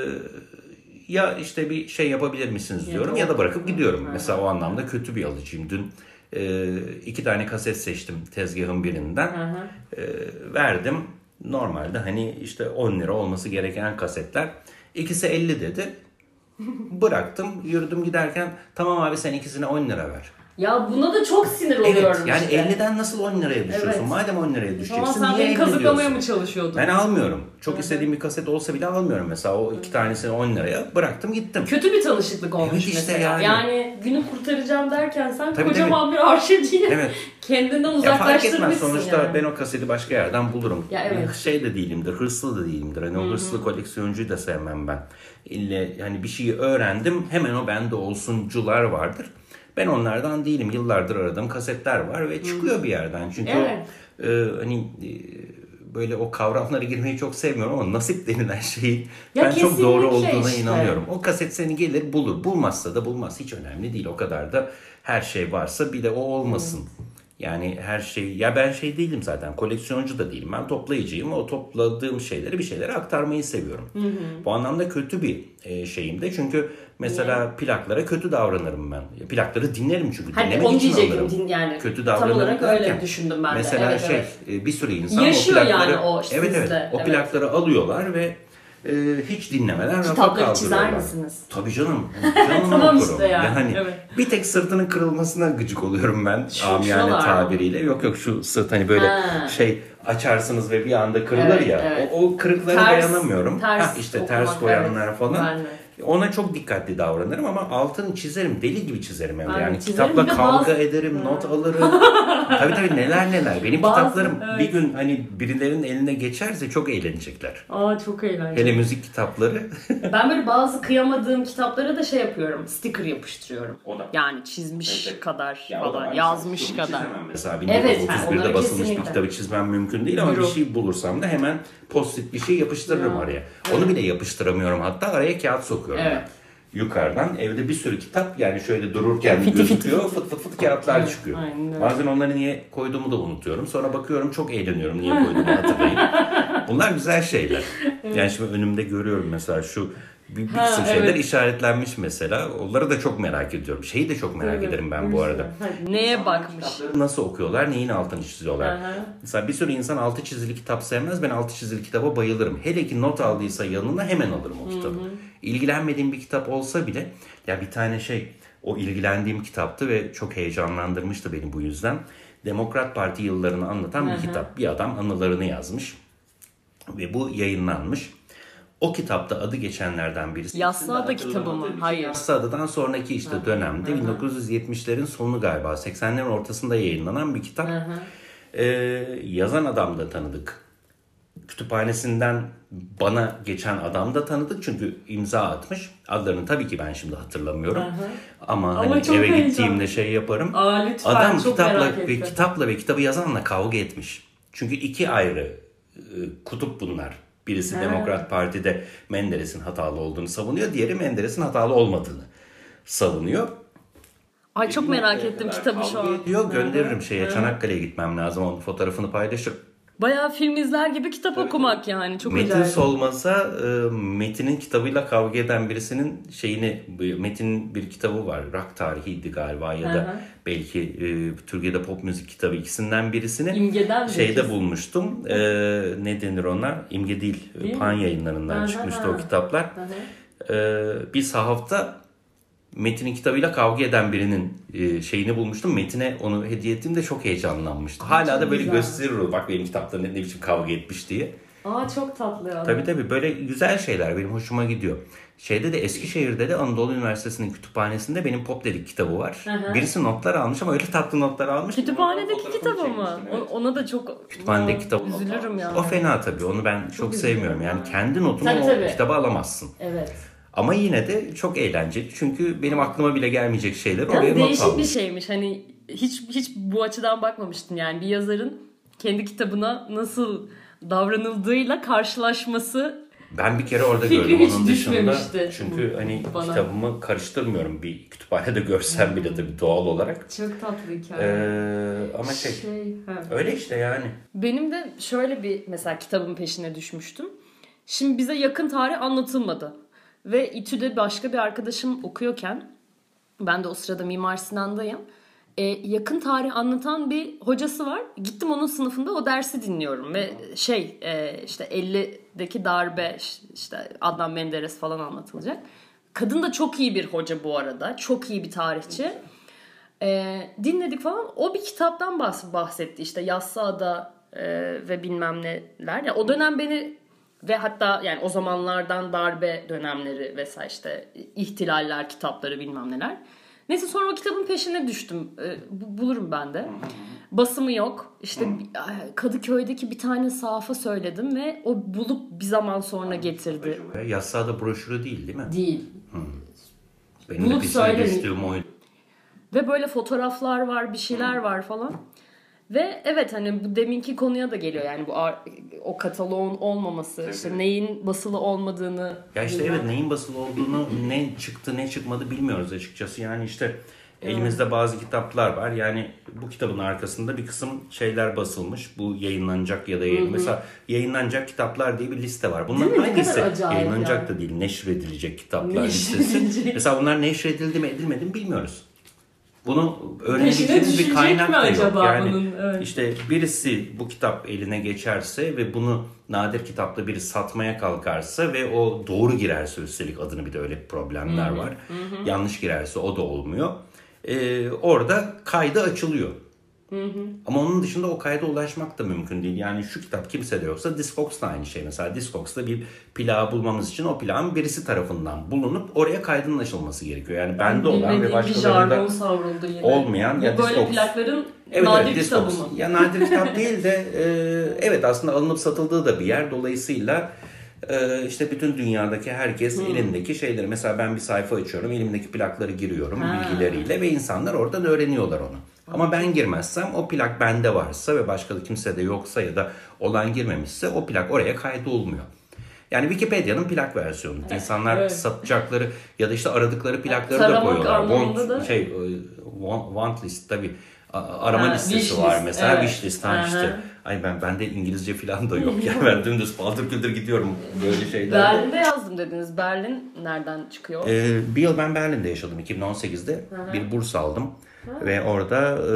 ya işte bir şey yapabilir misiniz Ya diyorum da ya da bırakıp gidiyorum. Mesela o anlamda kötü bir alıcıyım. Dün e, iki tane kaset seçtim tezgahın birinden. E, verdim. Normalde hani işte 10 lira olması gereken kasetler. İkisi 50 dedi. Bıraktım, yürüdüm giderken tamam abi sen ikisine 10 lira ver. Ya buna da çok sinir Evet oluyorum yani işte. 50'den nasıl 10 liraya düşüyorsun? Evet. Madem 10 liraya düşeceksin sen niye beni 50 kazıklamaya mı çalışıyordun? Ben almıyorum. Çok istediğim bir kaset olsa bile almıyorum mesela. O iki tanesini 10 liraya bıraktım gittim. Kötü bir tanışıklık olmuş Evet işte mesela. yani. günü kurtaracağım derken sen Tabii, kocaman bir arşivciyi Evet. kendinden Ya fark etmez uzaklaştırmışsın sonuçta yani. ben o kaseti başka yerden bulurum. Ya evet. Şey de değilimdir, hırslı da değilimdir. Hani o hırslı koleksiyoncuyu da sevmem ben. İlle hani bir şeyi öğrendim hemen o bende olsuncular vardır. Ben onlardan değilim. Yıllardır aradığım kasetler var ve çıkıyor bir yerden. Çünkü Evet. o e, hani e, böyle o kavramlara girmeyi çok sevmiyorum ama nasip denilen şeyi Ya ben çok doğru olduğuna işte. inanıyorum. O kaset seni gelir bulur. Bulmazsa da bulmaz. Hiç önemli değil. O kadar da her şey varsa bir de o olmasın. Yani her şey ya ben şey değilim zaten koleksiyoncu da değilim ben toplayıcıyım o topladığım şeyleri bir şeylere aktarmayı seviyorum. Bu anlamda kötü bir e, şeyim de çünkü mesela plaklara kötü davranırım ben. Plakları dinlerim çünkü Hani dinlemek onu için alırım. din yani. Kötü Tam davranırım olarak öyle düşündüm ben de. Mesela Evet, şey evet. e, bir sürü insan Yaşıyor o plakları yani o evet evet sizde, o evet. plakları alıyorlar ve e, hiç dinlemeden rafa Kitapları çizer kaldırıyorlar. misiniz? Tabii canım. Canım Tamam okurum. işte yani, Yani evet. bir tek sırtının kırılmasına gıcık oluyorum ben Şu- amiyane şuralar mı? tabiriyle. Yok yok şu sırt hani böyle Ha. şey açarsınız ve bir anda kırılır Evet, ya. evet. O, o kırıklara Ters- dayanamıyorum. ters Hah, işte ters koyanlar evet. falan. Ben de. Ona çok dikkatli davranırım ama altını çizerim. Deli gibi çizerim hem de. Yani çizerim. kitapla Bir kavga bazı- ederim, not alırım. tabii tabii neler neler. Benim Bazı- kitaplarım evet. bir gün hani birilerinin eline geçerse çok eğlenecekler. Aa çok eğlenceli. Hele müzik kitapları. Ben böyle bazı kıyamadığım kitaplara da şey yapıyorum. Sticker yapıştırıyorum. O da. Yani çizmiş Evet. kadar Ya falan, yazmış kadar. Mesela Evet, 1931'de ha, onları basılmış bir kesinlikle. kitabı çizmem mümkün değil ama bir şey bulursam da hemen post-it bir şey yapıştırırım Ya. araya. Onu bile yapıştıramıyorum hatta araya kağıt sokuyorum. Evet. ben. Yukarıdan evde bir sürü kitap yani şöyle dururken Fiti gözüküyor fıt fıt fıt kağıtlar çıkıyor. aynen. Bazen onları niye koyduğumu da unutuyorum. Sonra bakıyorum çok eğleniyorum niye koyduğumu hatırlayıp. Bunlar güzel şeyler. Yani şimdi önümde görüyorum mesela şu bir, bir Ha, kısım şeyler evet. işaretlenmiş mesela. Onları da çok merak ediyorum. Şeyi de çok merak ederim ben bu arada. Neye bakmış? Nasıl okuyorlar, neyin altını çiziyorlar. Aha. Mesela bir sürü insan altı çizili kitap sevmez. Ben altı çizili kitaba bayılırım. Hele ki not aldıysa yanına hemen alırım o kitabı. İlgilenmediğim bir kitap olsa bile ya bir tane şey o ilgilendiğim kitaptı ve çok heyecanlandırmıştı beni bu yüzden. Demokrat Parti yıllarını anlatan bir kitap. Bir adam anılarını yazmış ve bu yayınlanmış. O kitapta adı geçenlerden birisi. Yassı Ada kitabı mı? Hayır. Yassı Ada'dan sonraki işte dönemde 1970'lerin sonu galiba 80'lerin ortasında yayınlanan bir kitap. Ee, yazan adam da tanıdık. Kütüphanesinden bana geçen adam da tanıdık çünkü imza atmış. Adlarını tabii ki ben şimdi hatırlamıyorum. Ama, Ama hani eve heyecan. gittiğimde şey yaparım. Aa, lütfen, adam çok kitapla merak ettim. kitapla ve kitabı yazanla kavga etmiş. Çünkü iki ayrı e, kutup bunlar. Birisi Demokrat Parti'de Menderes'in hatalı olduğunu savunuyor. Diğeri Menderes'in hatalı olmadığını savunuyor. Ay çok merak ettim kitabı şu an. Diyor gönderirim şeye Çanakkale'ye gitmem lazım. Onun fotoğrafını paylaşırım. Bayağı film izler gibi kitap okumak yani. Çok Metin acayip. Solmaz'a e, Metin'in kitabıyla kavga eden birisinin şeyini Metin'in bir kitabı var. Rock tarihiydi galiba ya Hı da belki e, Türkiye'de pop müzik kitabı ikisinden birisini İmge'den de şeyde ikisi. bulmuştum. E, ne denir ona? İmge değil. Değil Pan mi? yayınlarından Hı hı çıkmıştı o kitaplar. E, bir sahafta Metin'in kitabıyla kavga eden birinin e, şeyini bulmuştum. Metin'e onu hediye ettiğimde çok heyecanlanmıştı. Hala çok da böyle güzel. gösterir o. Bak benim kitapta ne, ne biçim kavga etmiş diye. Aa çok tatlı ya. Tabii tabii böyle güzel şeyler benim hoşuma gidiyor. Şeyde de Eskişehir'de de Anadolu Üniversitesi'nin kütüphanesinde benim Pop Dedik kitabı var. hı. Birisi notlar almış ama öyle tatlı notlar almış. ki Kütüphanedeki kitabı mı? evet. Ona da çok Kütüphanedeki Aa, kitabı. Üzülürüm ya. O fena tabii onu ben çok, üzülürüm sevmiyorum. Yani ya. kendi notunu Tabii, o tabii. kitaba alamazsın. Evet. Ama yine de çok eğlenceli. Çünkü benim aklıma bile gelmeyecek şeyler oraya Yani not değişik bir almış. şeymiş. Hani hiç hiç bu açıdan bakmamıştım yani bir yazarın kendi kitabına nasıl davranıldığıyla karşılaşması Ben bir kere orada Fikri gördüm hiç onun dışında. düşmemişti Çünkü bu- hani bana. kitabımı karıştırmıyorum. Bir kütüphanede görsem bile tabii doğal olarak. çok tatlı hikaye. Ee, ama şey, ha. öyle işte yani. Benim de şöyle bir mesela kitabın peşine düşmüştüm. Şimdi bize yakın tarih anlatılmadı. Ve İTÜ'de başka bir arkadaşım okuyorken ben de o sırada Mimar Sinan'dayım. Ee, yakın tarih anlatan bir hocası var. Gittim onun sınıfında o dersi dinliyorum ve şey e, işte 50'deki darbe işte Adnan Menderes falan anlatılacak. Kadın da çok iyi bir hoca bu arada. Çok iyi bir tarihçi. Ee, dinledik falan. O bir kitaptan bahs- bahsetti. İşte Yassıada e, ve bilmem neler. Yani o dönem beni ve hatta yani o zamanlardan darbe dönemleri vesaire işte ihtilaller kitapları bilmem neler. Neyse sonra o kitabın peşine düştüm. Bu- bulurum ben de. Basımı yok. İşte Kadıköy'deki bir tane sahafa söyledim ve o bulup bir zaman sonra getirdi. Yassada broşürü değil değil mi? Değil. Benim Bulup de peşine söyle. düştüğüm oydu. Ve böyle fotoğraflar var, bir şeyler var falan. Ve evet hani bu deminki konuya da geliyor yani bu o kataloğun olmaması, işte neyin basılı olmadığını. Ya işte bilmem. evet neyin basılı olduğunu, ne çıktı ne çıkmadı bilmiyoruz açıkçası. Yani işte elimizde bazı kitaplar var. Yani bu kitabın arkasında bir kısım şeyler basılmış. Bu yayınlanacak ya da yayın. Mesela yayınlanacak kitaplar diye bir liste var. Bunların hangisi yayınlanacak yani. da değil, neşredilecek kitaplar listesi. Mesela bunlar neşredildi mi edilmedi mi bilmiyoruz. Bunu öğrenebileceğimiz bir kaynak da yok. acaba Yani bunun? Evet. işte birisi bu kitap eline geçerse ve bunu nadir kitapta biri satmaya kalkarsa ve o doğru girerse üstelik adını bir de öyle problemler var. Yanlış girerse o da olmuyor. Ee, orada kaydı açılıyor. Ama onun dışında o kayda ulaşmak da mümkün değil. Yani şu kitap kimsede yoksa Discogs da aynı şey. Mesela Discogs'ta bir plağı bulmamız için o plağın birisi tarafından bulunup oraya kaydının açılması gerekiyor. Yani bende olan ve başkalarında olmayan Bu ya böyle Discogs. plakların Evet, nadir evet, kitabı mı? Ya nadir kitap değil de e, evet aslında alınıp satıldığı da bir yer. Dolayısıyla e, işte bütün dünyadaki herkes Hmm. elindeki şeyleri mesela ben bir sayfa açıyorum elimdeki plakları giriyorum Ha. bilgileriyle ve insanlar oradan öğreniyorlar onu. Ama ben girmezsem o plak bende varsa ve başka da kimse de yoksa ya da olan girmemişse o plak oraya kaydolmuyor. Yani Wikipedia'nın plak versiyonu. İnsanlar evet. satacakları ya da işte aradıkları plakları da Taramak koyuyorlar. Want, da- şey, e, want, want list tabii. Arama Ha, listesi var list, mesela. evet. Wish list ha işte. Ay ben bende İngilizce falan da yok. Yani ben dümdüz paldır küldür gidiyorum böyle şeyler. Berlin'de yazdım dediniz. Berlin nereden çıkıyor? Ee, bir yıl ben Berlin'de yaşadım 2018'de. Bir burs aldım. Ve orada e,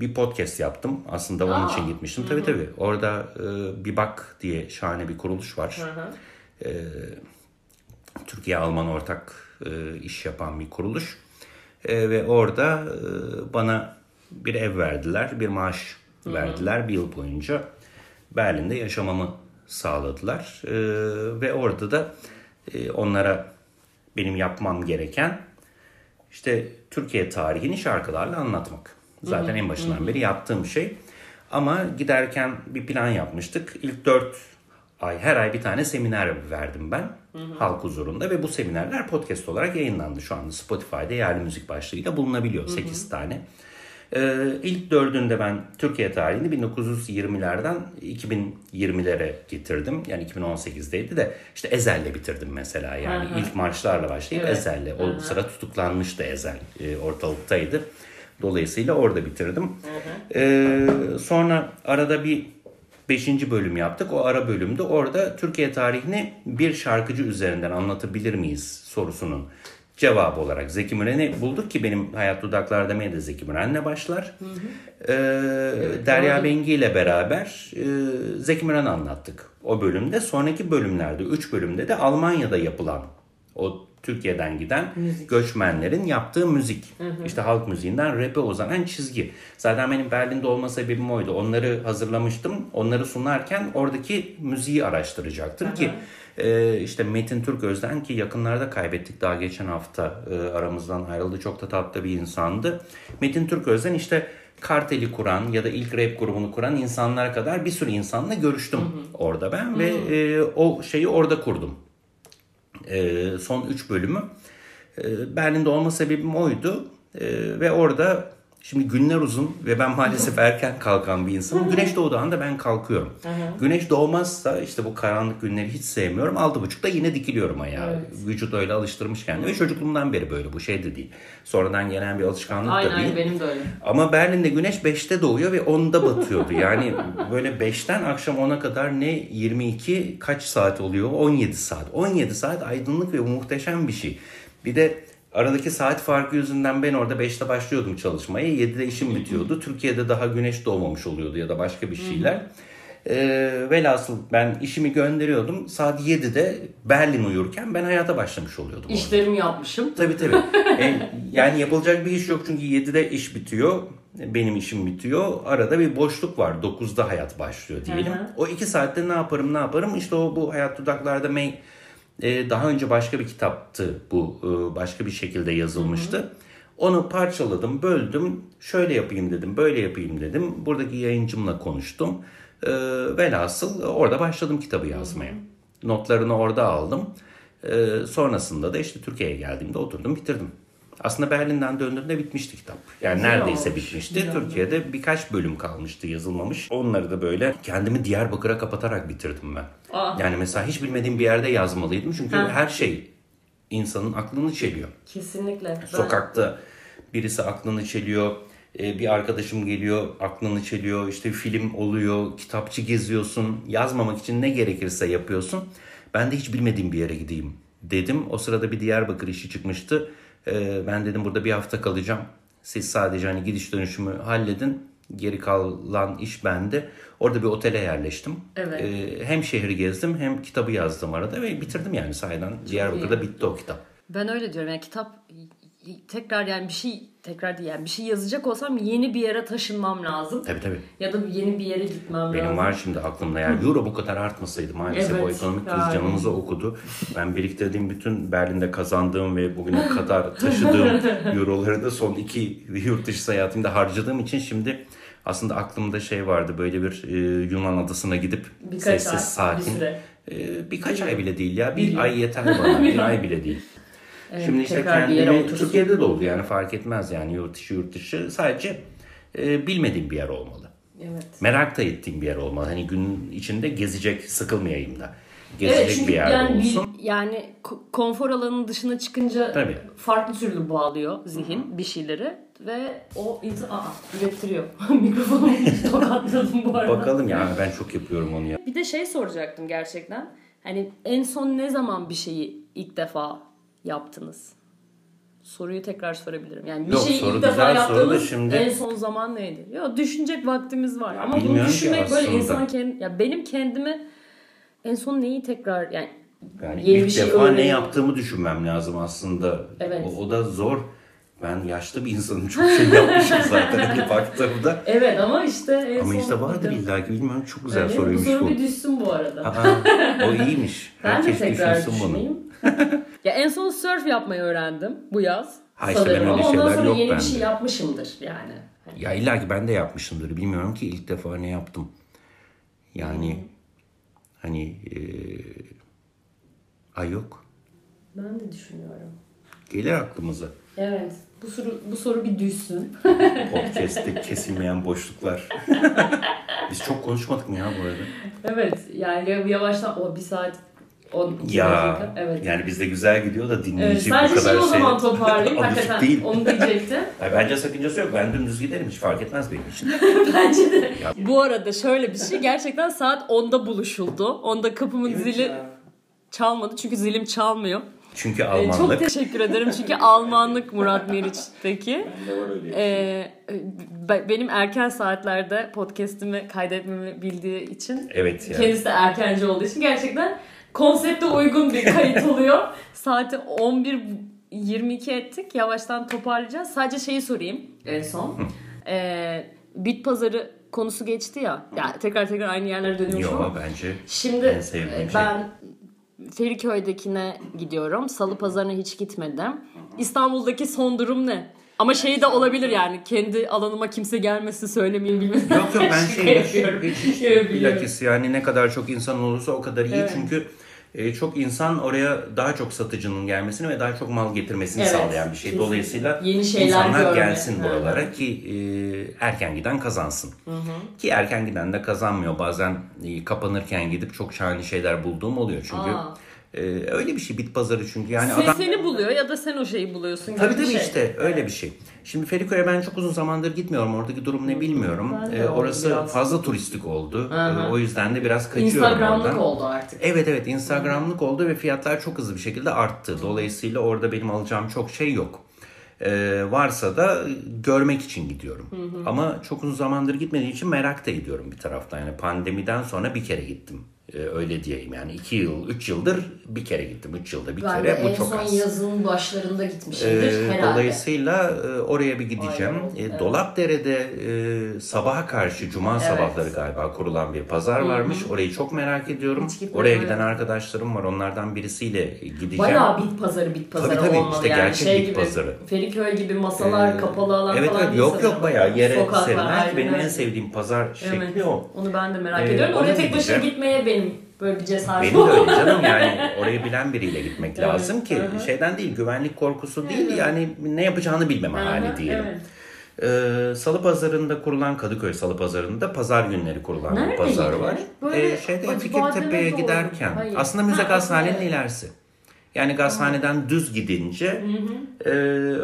bir podcast yaptım. Aslında onun Aa. için gitmiştim. Tabii tabii. Orada e, bir bak diye şahane bir kuruluş var. Hı hı. Türkiye-Alman ortak e, iş yapan bir kuruluş. E, ve orada e, bana bir ev verdiler, bir maaş verdiler bir yıl boyunca. Berlin'de yaşamamı sağladılar. Ee, ve orada da e, onlara benim yapmam gereken işte Türkiye tarihini şarkılarla anlatmak. Zaten en başından beri yaptığım şey. Ama giderken bir plan yapmıştık. İlk dört ay her ay bir tane seminer verdim ben halk huzurunda ve bu seminerler podcast olarak yayınlandı şu anda Spotify'da yerli müzik başlığıyla bulunabiliyor 8 tane. Ee, ilk dördünde ben Türkiye tarihini 1920'lerden 2020'lere getirdim. Yani 2018'deydi de işte Ezel'le bitirdim mesela. Yani ilk marşlarla başlayıp Evet. Ezel'le. O sıra tutuklanmıştı Ezel. e, ortalıktaydı. Dolayısıyla orada bitirdim. Ee, sonra arada bir Beşinci bölüm yaptık. O ara bölümde orada Türkiye tarihini bir şarkıcı üzerinden anlatabilir miyiz sorusunun cevabı olarak Zeki Müren'i bulduk ki benim Hayat Dudaklar demeye de Zeki Müren'le başlar. Ee, Derya doğru. Bengi ile beraber e, Zeki Müren'i anlattık o bölümde. Sonraki bölümlerde, üç bölümde de Almanya'da yapılan o Türkiye'den giden göçmenlerin yaptığı müzik. İşte halk müziğinden rap'e uzanan çizgi. Zaten benim Berlin'de olma sebebim oydu. Onları hazırlamıştım. Onları sunarken oradaki müziği araştıracaktım ki e, işte Metin Türköz'den ki yakınlarda kaybettik daha geçen hafta e, aramızdan ayrıldı. Çok da tatlı bir insandı. Metin Türköz'den işte Kartel'i kuran ya da ilk rap grubunu kuran insanlara kadar bir sürü insanla görüştüm orada ben ve e, o şeyi orada kurdum. Ee, son 3 bölümü. Ee, Berlin'de olma sebebim oydu. Ee, ve orada şimdi günler uzun ve ben maalesef erken kalkan bir insanım. Güneş doğduğu anda ben kalkıyorum. Güneş doğmazsa işte bu karanlık günleri hiç sevmiyorum. Altı buçukta yine dikiliyorum ayağa. Vücut öyle alıştırmış kendini. Ve çocukluğumdan beri böyle bu şey de değil. Sonradan gelen bir alışkanlık da Aynen değil. benim de öyle. Ama Berlin'de güneş 5'te doğuyor ve 10'da batıyordu. Yani böyle 5'ten akşam 10'a kadar ne 22 kaç saat oluyor? 17 saat. 17 saat aydınlık ve muhteşem bir şey. Bir de aradaki saat farkı yüzünden ben orada 5'te başlıyordum çalışmaya. 7'de işim bitiyordu. Türkiye'de daha güneş doğmamış oluyordu ya da başka bir şeyler. Ee, velhasıl ben işimi gönderiyordum. Saat 7'de Berlin uyurken ben hayata başlamış oluyordum. orada. İşlerimi yapmışım. Tabii tabii. E, yani yapılacak bir iş yok çünkü 7'de iş bitiyor. Benim işim bitiyor. Arada bir boşluk var. 9'da hayat başlıyor diyelim. Hı hı. O 2 saatte ne yaparım ne yaparım? İşte o bu Hayat Dudaklar'da May e, daha önce başka bir kitaptı bu. E, başka bir şekilde yazılmıştı. Onu parçaladım, böldüm. Şöyle yapayım dedim, böyle yapayım dedim. Buradaki yayıncımla konuştum. E, velhasıl orada başladım kitabı yazmaya. Notlarını orada aldım. Ee, sonrasında da işte Türkiye'ye geldiğimde oturdum bitirdim. Aslında Berlin'den döndüğümde bitmişti kitap. Yani Güzel neredeyse olmuş, bitmişti. güzel Türkiye'de birkaç bölüm kalmıştı yazılmamış. Onları da böyle kendimi Diyarbakır'a kapatarak bitirdim ben. Aa. Yani mesela hiç bilmediğim bir yerde yazmalıydım. Çünkü Ha. her şey insanın aklını çeliyor. Kesinlikle. Sokakta birisi aklını çeliyor. Ee, Bir arkadaşım geliyor aklını çeliyor. İşte film oluyor. Kitapçı geziyorsun. Yazmamak için ne gerekirse yapıyorsun. Ben de hiç bilmediğim bir yere gideyim dedim. O sırada bir Diyarbakır işi çıkmıştı. Ee, Ben dedim burada bir hafta kalacağım. Siz sadece hani gidiş dönüşümü halledin. Geri kalan iş bende. Orada bir otele yerleştim. Evet. Ee, Hem şehri gezdim hem kitabı yazdım arada ve bitirdim yani sahiden. Diyarbakır'da bitti o kitap. Ben öyle diyorum yani kitap tekrar yani bir şey tekrar değil yani bir şey yazacak olsam yeni bir yere taşınmam lazım. Tabii tabii. Ya da yeni bir yere gitmem Benim lazım. var şimdi aklımda yani euro bu kadar artmasaydı maalesef Evet, o ekonomik kriz yani. canımızı okudu. Ben biriktirdiğim bütün Berlin'de kazandığım ve bugüne kadar taşıdığım euroları da son iki yurt dışı seyahatimde harcadığım için şimdi aslında aklımda şey vardı böyle bir e, Yunan adasına gidip Birkaç sessiz ay, sakin. bir. E, birkaç ay bile değil ya. Bir, Bir ay yeter bana. bir ay bile değil. Evet, Şimdi işte kendimi. Türkiye'de de oldu yani fark etmez yani yurt dışı yurt dışı sadece e, bilmediğim bir yer olmalı. Evet. Merak da ettiğim bir yer olmalı. Hani gün içinde gezecek, sıkılmayayım da. Gezecek Evet çünkü bir yerde yani, olsun. yani ko- konfor alanının dışına çıkınca Tabii. farklı türlü bağlıyor zihin bir şeyleri ve o insan aa, ürettiriyor. Mikrofonu tokatladım bu arada. Bakalım ya ben çok yapıyorum onu ya. Bir de şey soracaktım gerçekten. Hani en son ne zaman bir şeyi ilk defa yaptınız? Soruyu tekrar sorabilirim. Yani bir Yok, şeyi soru ilk defa güzel soru da yaptığınız şimdi- en son zaman neydi? Ya düşünecek vaktimiz var. Ama bunu bilmiyorum ki düşünmek böyle aslında. insan kendi ya benim kendimi en son neyi tekrar yani Yani Yeni ilk bir şey defa ne öğreniyorum. yaptığımı düşünmem lazım aslında. Evet. O, o da zor. Ben yaşlı bir insanım. Çok şey yapmışım zaten hani baktığımda. Evet ama işte en Ama son işte vardır illa ki bilmiyorum. Çok güzel Evet, soruymuş bu soru bu. bir düşsün bu arada. Aha, o iyiymiş. ben de Herkes tekrar düşünsün bunu. düşüneyim. ya en son surf yapmayı öğrendim bu yaz. Ha işte ben öyle Ama ondan sonra yok yeni bir bende. şey yapmışımdır yani. Ya illa ki ben de yapmışımdır. Bilmiyorum ki ilk defa ne yaptım. Yani hani eee ay yok. Ben de düşünüyorum. Gelir aklımıza. Evet. Bu soru bu soru bir düşsün. Podcast'te kesilmeyen boşluklar. Biz çok konuşmadık mı ya bu arada? evet. Yani yavaştan o bir saat 12 Ya dakika. Evet. yani bizde güzel gidiyor da Evet, dinleyici bu sadece kadar şey o şey zaman toparlayayım. Hakikaten değil. onu diyecektim. Ay, bence sakıncası yok. Ben dümdüz giderim. Hiç fark etmez benim için. Bence de. Bu arada şöyle bir şey. Gerçekten saat 10'da buluşuldu. 10'da kapımın zili çalmadı. Çünkü zilim çalmıyor. Çünkü Ee, Almanlık. Çok teşekkür ederim. Çünkü Almanlık Murat Meriç'teki. Ee, be- benim erken saatlerde podcast'imi kaydetmemi bildiği için Evet ya. kendisi de erkenci olduğu için gerçekten konsepte uygun bir kayıt oluyor. Saati 11.22 ettik. Yavaştan toparlayacağız. Sadece şeyi sorayım en son. Ee, bit pazarı konusu geçti ya. Ya tekrar tekrar aynı yerlere dönüyormuş Yo ama. bence Şimdi en sevdiğim e, şey. ben Feriköy'dekine gidiyorum. Salı pazarına hiç gitmedim. İstanbul'daki son durum ne? Ama şey de olabilir yani kendi alanıma kimse gelmesin söylemeyeyim bilmem. Yok yok ben şey yapıyorum. hiç, hiç, bilakis yani ne kadar çok insan olursa o kadar iyi Evet. çünkü e, çok insan oraya daha çok satıcının gelmesini ve daha çok mal getirmesini Evet, sağlayan bir şey. Dolayısıyla Yeni şeyler insanlar görme. gelsin Hı. buralara ki e, erken giden kazansın. Ki erken giden de kazanmıyor. Bazen e, kapanırken gidip çok şahane şeyler bulduğum oluyor çünkü. Aa. E, öyle bir şey bit pazarı çünkü yani Sen adam seni buluyor ya da sen o şeyi buluyorsun. Tabii tabii şey. işte öyle bir şey. Şimdi Feriköy'e ben çok uzun zamandır gitmiyorum. Oradaki durum ne bilmiyorum. Ee, orası biraz. fazla turistik oldu. Hı hı. Ee, o yüzden de biraz kaçıyorum Instagramlık oradan. oldu artık. Evet evet Instagramlık oldu ve fiyatlar çok hızlı bir şekilde arttı. Dolayısıyla orada benim alacağım çok şey yok. Ee, varsa da görmek için gidiyorum. Ama çok uzun zamandır gitmediğim için merak da ediyorum bir taraftan. Yani pandemiden sonra bir kere gittim. Ee, öyle diyeyim yani iki yıl, üç yıldır bir kere gittim. Üç yılda bir Ben kere. Bu en çok son az. yazın başlarında gitmişimdir Ee, herhalde. dolayısıyla e, oraya bir gideceğim. Aynen, evet. Dolapdere'de e, sabaha karşı cuma sabahları galiba kurulan bir pazar varmış. Orayı çok merak ediyorum. Oraya evet. giden arkadaşlarım var. Onlardan birisiyle gideceğim. Bayağı bit pazarı bit pazarı Tabii, tabii, olmalı işte yani. gerçek şey bit gibi, pazarı. Feriköy gibi masalar, Ee, kapalı alan evet, falan evet, yok sanırım. yok bayağı yere serilen. Benim en sevdiğim pazar şekli Evet. o. Onu ben de merak Ee, ediyorum. Oraya tek başına gitmeye benim böyle bir cesaretim Benim de öyle canım yani orayı bilen biriyle gitmek Evet, lazım ki hı hı. şeyden değil güvenlik korkusu değil yani ne yapacağını bilmeme hali Aha, diyelim. evet. Ee, Salı pazarında kurulan Kadıköy Salı pazarında pazar günleri kurulan bir Nerede pazar yine? var. Böyle Ee, şeyde Fikirtepe'ye giderken Hayır. aslında müze Ha, gazhanenin ilerisi. Yani gazhaneden düz gidince e,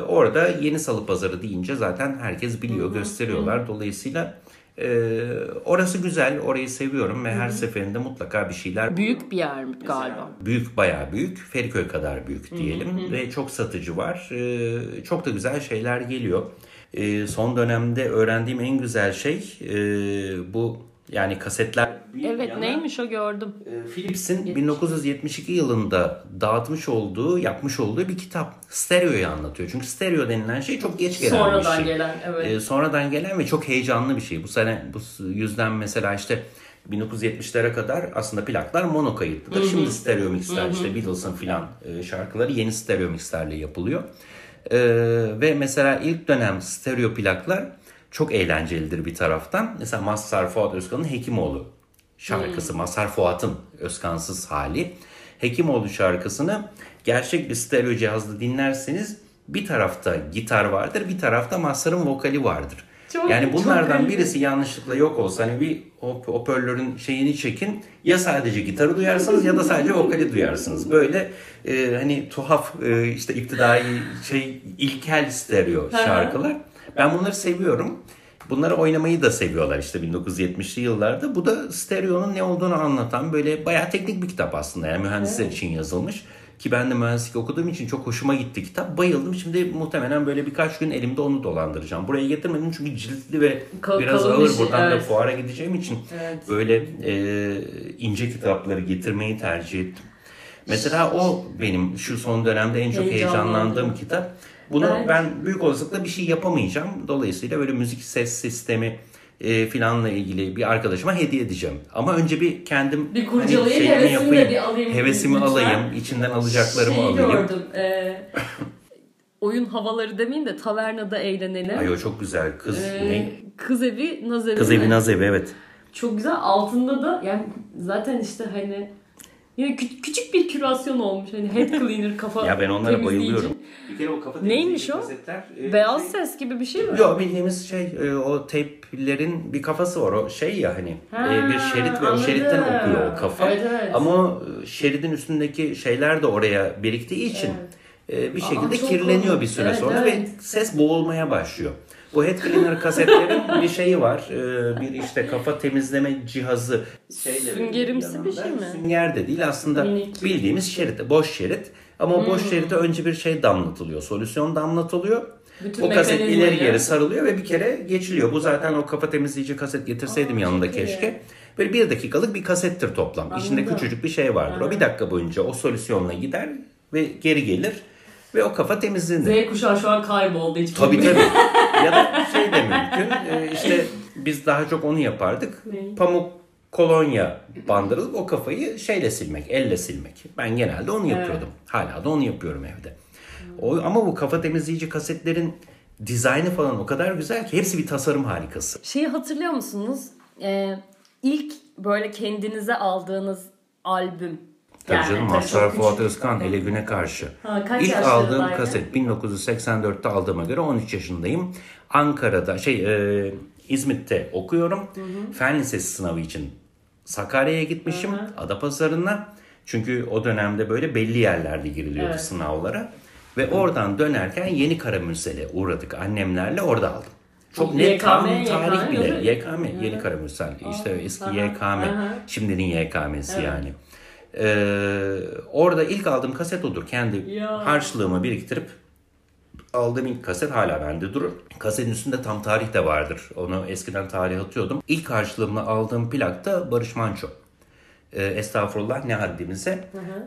orada yeni salı pazarı deyince zaten herkes biliyor gösteriyorlar. Dolayısıyla e, orası güzel orayı seviyorum ve her seferinde mutlaka bir şeyler Büyük bir yer mi galiba? Büyük bayağı büyük. Feriköy kadar büyük diyelim. Ve çok satıcı var. Ee, çok da güzel şeyler geliyor. Ee, son dönemde öğrendiğim en güzel şey e, bu yani kasetler. Evet neymiş o gördüm. Ee, Philips'in 1972 yılında dağıtmış olduğu, yapmış olduğu bir kitap. Stereo'yu anlatıyor. Çünkü stereo denilen şey çok geç gelen bir Sonradan şey. gelen evet. Ee, sonradan gelen ve çok heyecanlı bir şey. Bu sene bu yüzden mesela işte 1970'lere kadar aslında plaklar mono kayıtlıdır. Şimdi stereo mixler işte Beatles'ın filan e, şarkıları yeni stereo mixlerle yapılıyor. Ee, ve mesela ilk dönem stereo plaklar çok eğlencelidir bir taraftan. Mesela Mazhar Fuat Özkan'ın Hekimoğlu şarkısı. Mazhar Fuat'ın Özkansız hali. Hekimoğlu şarkısını gerçek bir stereo cihazda dinlerseniz bir tarafta gitar vardır, bir tarafta Mazhar'ın vokali vardır. Çok- yani çok bunlardan garip. birisi yanlışlıkla yok olsa hani bir hop- hoparlörün şeyini çekin ya sadece gitarı duyarsınız ya da sadece vokali duyarsınız. Böyle e, hani tuhaf e, işte iptidai şey ilkel stereo şarkılar. Ben bunları seviyorum. Bunları oynamayı da seviyorlar işte 1970'li yıllarda. Bu da stereonun ne olduğunu anlatan böyle bayağı teknik bir kitap aslında. Yani mühendisler için yazılmış. Ki ben de mühendislik okuduğum için çok hoşuma gitti kitap. Bayıldım. Şimdi muhtemelen böyle birkaç gün elimde onu dolandıracağım. Buraya getirmedim çünkü ciltli ve Ka- biraz ağır şey, buradan da evet. fuara gideceğim için Evet. böyle e, ince kitapları getirmeyi tercih ettim. Mesela o benim şu son dönemde en çok heyecanlandığım kitap. Bunu Belki. ben büyük olasılıkla bir şey yapamayacağım. Dolayısıyla böyle müzik ses sistemi e, filanla ilgili bir arkadaşıma hediye edeceğim. Ama önce bir kendim hani Bir kurcalayayım, şeyimi hevesimi de bir alayım Hevesimi lütfen. alayım, içinden alacaklarımı şey alayım. gördüm. e, oyun havaları demeyeyim de tavernada eğlenelim. Ay o çok güzel. Kız E, ne? Kız evi, naz evi. Kız evi naz evi evet. Çok güzel. Altında da yani zaten işte hani yine kü- küçük bir kürasyon olmuş. Hani head cleaner kafa Ya ben onlara temizleyici. bayılıyorum. Bir kere o kafa Neymiş o? kasetler, e, Beyaz şey- ses gibi bir şey mi? Yok bildiğimiz şey e, o teyplerin bir kafası var. O şey ya hani Ha, e, bir şerit ve o anladım. şeritten okuyor o kafa. Evet, evet. Ama o e, şeridin üstündeki şeyler de oraya biriktiği için e, bir şekilde çok kirleniyor komik. bir süre Evet, sonra evet. ve ses boğulmaya başlıyor. Bu head cleaner kasetlerin bir şeyi var. E, bir işte kafa temizleme cihazı. Süngerimsi bir şey mi? Sünger de değil aslında Minik. bildiğimiz şerit, boş şerit. Ama o boş Hmm. şerite önce bir şey damlatılıyor. Solüsyon damlatılıyor. Bütün o kaset ileri geri sarılıyor ve bir kere geçiliyor. Bu zaten o kafa temizleyici kaset getirseydim Aa, yanında çok iyi. keşke. Böyle bir dakikalık bir kasettir toplam. İçinde Anladım. küçücük bir şey vardır. O bir dakika boyunca o solüsyonla gider ve geri gelir. Ve o kafa temizlenir. Z kuşağı şu an kayboldu hiç Tabii tabii. ya da şey de mümkün. e, işte biz daha çok onu yapardık. Ne? Pamuk kolonya bandırılıp o kafayı şeyle silmek, elle silmek. Ben genelde onu yapıyordum. Hala da onu yapıyorum evde. O, ama bu kafa temizleyici kasetlerin dizaynı falan o kadar güzel ki hepsi bir tasarım harikası. Şeyi hatırlıyor musunuz? Ee, ilk böyle kendinize aldığınız albüm. Tabii Yani canım Mazhar Fuat. Özkan Ele Güne Karşı. Ha, kaç İlk aldığım kaset 1984'te aldığıma göre 13 yaşındayım. Ankara'da şey e, İzmit'te okuyorum. Fen Lisesi sınavı için Sakarya'ya gitmişim. Adapazarı'na. Çünkü o dönemde böyle belli yerlerde giriliyordu Evet. sınavlara. Ve oradan dönerken Yeni Karamürsel'e uğradık annemlerle orada aldım. Çok YKM, net tam YKM tarih bile. değil mi? YKM, Yeni Karamürsel. İşte eski YKM. aha. Şimdinin YKM'si yani. Ee, orada ilk aldığım kaset odur. Kendi Ya. harçlığımı biriktirip aldığım ilk kaset hala bende durur. Kasetin üstünde tam tarih de vardır. Onu eskiden tarih atıyordum. İlk harçlığımla aldığım plak da Barış Manço. Ee, estağfurullah ne haddimize.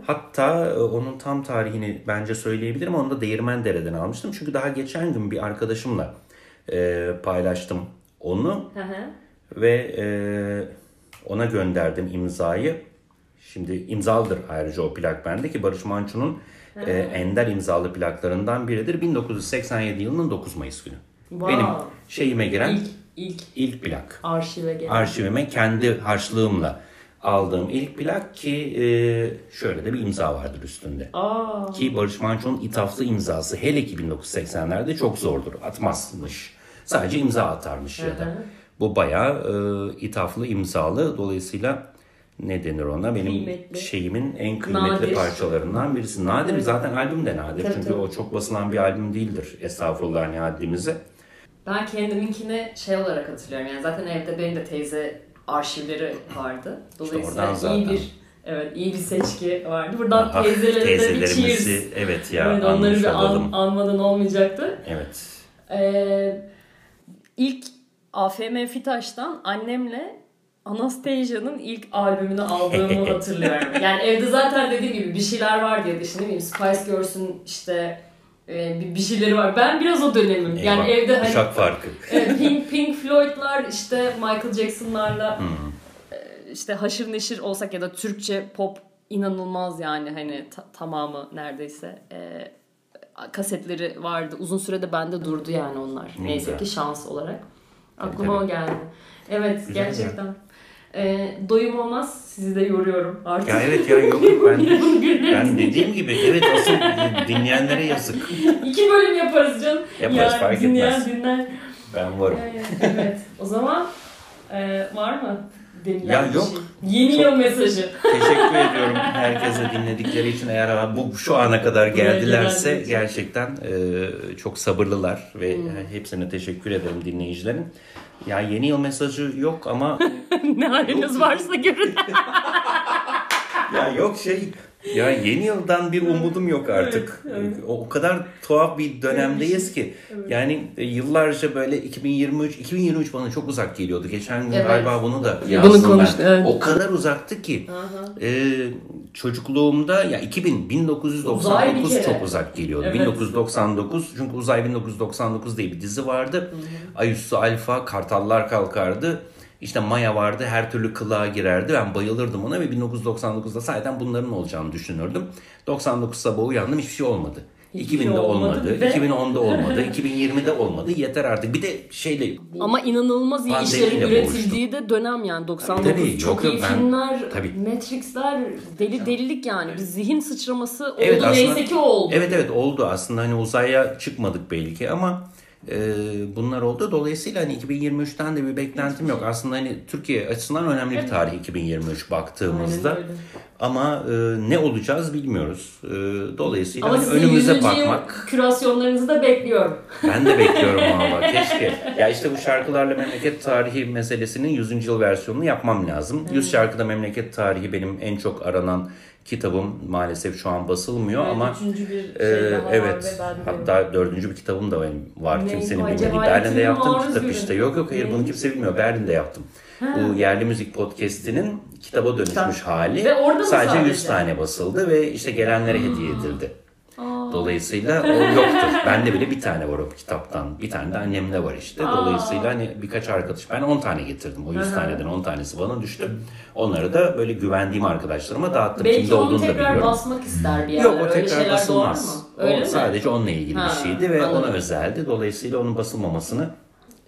Hatta e, onun tam tarihini bence söyleyebilirim. Onu da Değirmendere'den almıştım. Çünkü daha geçen gün bir arkadaşımla e, paylaştım onu. Hı hı. Ve e, ona gönderdim imzayı. Şimdi imzalıdır ayrıca o plak bende ki Barış Manço'nun e, ender imzalı plaklarından biridir. 1987 yılının 9 Mayıs günü. Wow. Benim şeyime giren İlk, ilk, ilk plak. arşive gelen. Arşivime kendi harçlığımla aldığım ilk plak ki e, şöyle de bir imza vardır üstünde. Aa, Ki Barış Manço'nun ithaflı imzası hele ki 1980'lerde çok zordur. Atmazmış. Sadece imza atarmış ya da. Bu bayağı e, ithaflı imzalı. Dolayısıyla ne denir ona? Benim Kıymetli. şeyimin en kıymetli Nadir. parçalarından birisi. Nadir zaten albüm de nadir. Tabii, Çünkü tabii. o çok basılan bir albüm değildir. Estağfurullah ne haddimize. ben kendiminkini şey olarak hatırlıyorum. Yani zaten evde benim de teyze arşivleri vardı. Dolayısıyla zaten. iyi bir evet iyi bir seçki vardı. Buradan Ah, teyzelerimize bir cheers. teyzelerimizi evet ya evet, onları bir an, anmadan olmayacaktı. Evet. Ee, ilk AFM Fitaş'tan annemle Anastasia'nın ilk albümünü aldığımı hatırlıyorum. Yani evde zaten dediğim gibi bir şeyler var diye işte ne bileyim Spice Girls'ün işte e, bir, şeyleri var. Ben biraz o dönemim. Yani Eyvah, evde hani Kuşak farkı. e, Pink, Pink Floyd'lar işte Michael Jackson'larla Hmm. e, işte haşır neşir olsak ya da Türkçe pop inanılmaz yani hani ta- tamamı neredeyse e, kasetleri vardı. Uzun sürede bende durdu yani onlar. Ne Neyse güzel. ki şans olarak. Aklıma tabii. o geldi. Evet Güzel ya. E, doyum olmaz. Sizi de yoruyorum artık. Ya evet ya yok ben, ben dediğim gibi evet asıl dinleyenlere yazık. İki bölüm yaparız canım. Yaparız, yani fark dinleyen etmez. dinler. Ben varım. Evet, evet. O zaman e, var mı denilen Ya yok. şey? Yeni Çok- yıl mesajı. Teşekkür ediyorum herkese dinledikleri için. Eğer bu şu ana kadar geldilerse gerçekten e, çok sabırlılar ve Hmm. hepsine teşekkür ederim dinleyicilerin. Ya yeni yıl mesajı yok ama ne haliniz varsa görün. ya yok şey Ya yeni yıldan bir umudum yok artık. Evet, evet. O, kadar tuhaf bir dönemdeyiz ki. Yani e, yıllarca böyle 2023 2023 bana çok uzak geliyordu. Geçen gün Evet. galiba bunu da yazdım konuştuk, ben. evet. O kadar uzaktı ki. E, çocukluğumda ya 2000 Uzay bir 1999 kere. çok uzak geliyordu. Evet. 1999 çünkü Uzay 1999 diye bir dizi vardı. Ayüstü Alfa, Kartallar Kalkardı. İşte Maya vardı, her türlü kılığa girerdi. Ben bayılırdım ona ve 1999'da zaten bunların olacağını düşünürdüm. 99 sabahı uyandım, hiçbir şey olmadı. Hiçbir 2000'de şey olmadı olmadı, ve- 2010'da olmadı, 2020'de olmadı. Yeter artık. Bir de şeyle Ama inanılmaz iyi işlerin üretildiği de dönem yani 99 Tabii, çok yok, iyi ben- filmler, tabii. Matrix'ler, deli delilik yani. Bir zihin sıçraması oldu Evet, aslında- neyse ki oldu. Evet evet oldu aslında hani uzaya çıkmadık belki ama e, bunlar oldu. Dolayısıyla hani 2023'ten de bir beklentim yok. Aslında hani Türkiye açısından önemli bir tarih 2023 baktığımızda. Aynen öyle. Ama e, ne olacağız bilmiyoruz. E, dolayısıyla Ama hani önümüze 100. yıl bakmak. kürasyonlarınızı da bekliyorum. Ben de bekliyorum valla keşke. Ya işte bu şarkılarla memleket tarihi meselesinin 100. yıl versiyonunu yapmam lazım. 100 şarkıda memleket tarihi benim en çok aranan kitabım. Maalesef şu an basılmıyor Evet, ama bir şey ee, daha var evet. Hatta dördüncü bir kitabım da benim var. Ne? Kimsenin bilmediği. Berlin'de Maruz kitap işte. Yok yok hayır bunu Ne? kimse bilmiyor. Berlin'de yaptım. Bu yerli müzik podcast'inin kitaba dönüşmüş Kitap. hali. Ve orada sadece, sadece? 100 tane basıldı ve işte gelenlere hediye edildi. Dolayısıyla o yoktur. Bende bile bir tane var o kitaptan. Bir tane de annemde var işte. Dolayısıyla hani birkaç arkadaş ben 10 tane getirdim. O 100 taneden 10 tanesi bana düştü. Onları da böyle güvendiğim arkadaşlarıma dağıttım. Belki Kimde onu tekrar biliyorum. basmak ister bir yerler. Yok o Öyle tekrar basılmaz. mı? O Öyle mi? sadece onunla ilgili Ha, bir şeydi ve anladım. ona özeldi. Dolayısıyla onun basılmamasını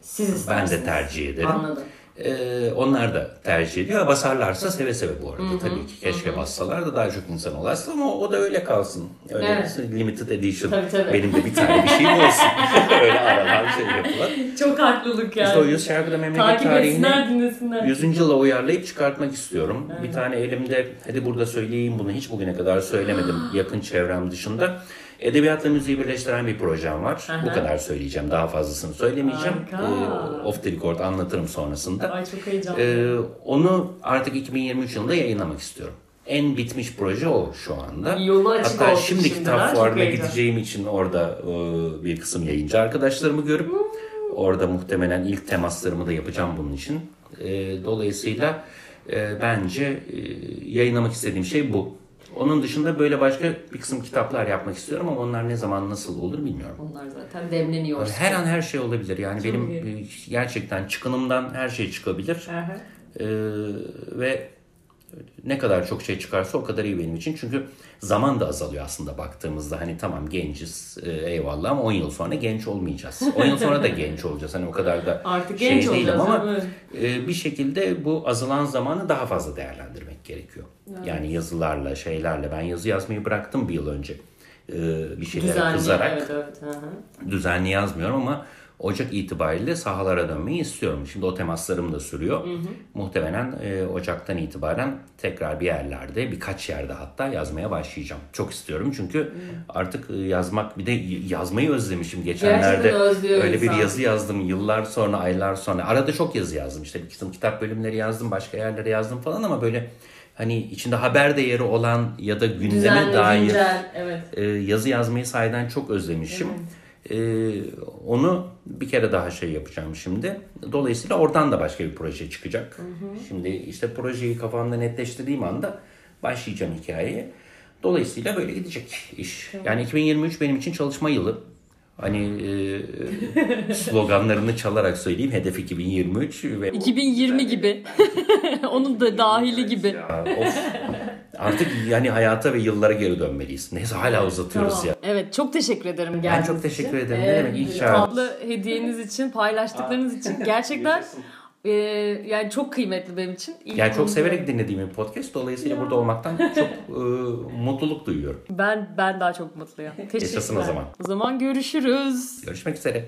Siz ben de tercih ederim. Anladım. Ee, onlar da tercih ediyor. Basarlarsa seve seve bu arada tabii ki. Keşke bassalar da daha çok insan ulaşsa ama o da öyle kalsın. Öyle Evet. limited edition. Tabii, tabii. Benim de bir tane bir şeyim olsun. öyle aradan şey yapılan. Çok haklılık yani. İşte o 100 şarkıda memleket Takip tarihini etsinler dinlesinler. 100. yıla uyarlayıp çıkartmak istiyorum. Bir tane elimde, hadi burada söyleyeyim bunu hiç bugüne kadar söylemedim yakın çevrem dışında. Edebiyatla müziği birleştiren bir projem var. Bu kadar söyleyeceğim. Daha fazlasını söylemeyeceğim. Harika. Ee, off the record anlatırım sonrasında. Ay çok heyecanlı. Ee, onu artık 2023 yılında yayınlamak istiyorum. En bitmiş proje o şu anda. Yolu açık Hatta şimdi şimdiden. kitap fuarına gideceğim için orada e, bir kısım yayıncı arkadaşlarımı görüp orada muhtemelen ilk temaslarımı da yapacağım bunun için. E, dolayısıyla e, bence e, yayınlamak istediğim şey bu. Onun dışında böyle başka bir kısım kitaplar yapmak istiyorum ama onlar ne zaman nasıl olur bilmiyorum. Onlar zaten demleniyor. Her an her şey olabilir. Yani benim iyi. e, gerçekten çıkınımdan her şey çıkabilir. Aha. Ee, ve ne kadar çok şey çıkarsa o kadar iyi benim için. Çünkü zaman da azalıyor aslında baktığımızda. Hani tamam genciz e, eyvallah ama 10 yıl sonra genç olmayacağız. 10 yıl sonra da genç olacağız. Hani o kadar da Artık şey genç değilim olacağız, ama evet. e, bir şekilde bu azalan zamanı daha fazla değerlendirmek gerekiyor. Yani yazılarla şeylerle. Ben yazı yazmayı bıraktım bir yıl önce. Ee, bir Düzenli. kızarak Evet evet. Düzenli yazmıyorum ama Ocak itibariyle sahalara dönmeyi istiyorum. Şimdi o temaslarım da sürüyor. Muhtemelen e, Ocak'tan itibaren tekrar bir yerlerde, birkaç yerde hatta yazmaya başlayacağım. Çok istiyorum çünkü artık e, yazmak, bir de yazmayı özlemişim. Geçenlerde öyle bir insan. yazı yazdım yıllar sonra, aylar sonra. Arada çok yazı yazdım. İşte bir kısım kitap bölümleri yazdım, başka yerlere yazdım falan ama böyle hani içinde haber değeri olan ya da gündeme Düzenli, dair güncel. Evet. e, yazı yazmayı sahiden çok özlemişim. E, onu bir kere daha şey yapacağım şimdi. Dolayısıyla oradan da başka bir proje çıkacak. Şimdi işte projeyi kafamda netleştirdiğim anda başlayacağım hikayeye. Dolayısıyla böyle gidecek iş. Yani 2023 benim için çalışma yılı. Hani e, sloganlarını çalarak söyleyeyim. Hedef 2023 ve 2020 gibi. Onun da dahili gibi. Ya, of. Artık yani hayata ve yıllara geri dönmeliyiz. Neyse hala uzatıyoruz Tamam. ya. Evet çok teşekkür ederim Ben geldiğiniz çok teşekkür için. ederim. Ne demek, iyi. Tatlı hediyeniz için, paylaştıklarınız için. Gerçekten e, yani çok kıymetli benim için. İyi Yani çok severek dinlediğim bir podcast. Dolayısıyla burada olmaktan çok e, mutluluk duyuyorum. Ben ben daha çok mutluyum. Teşekkürler. Yaşasın o zaman. O zaman görüşürüz. Görüşmek üzere.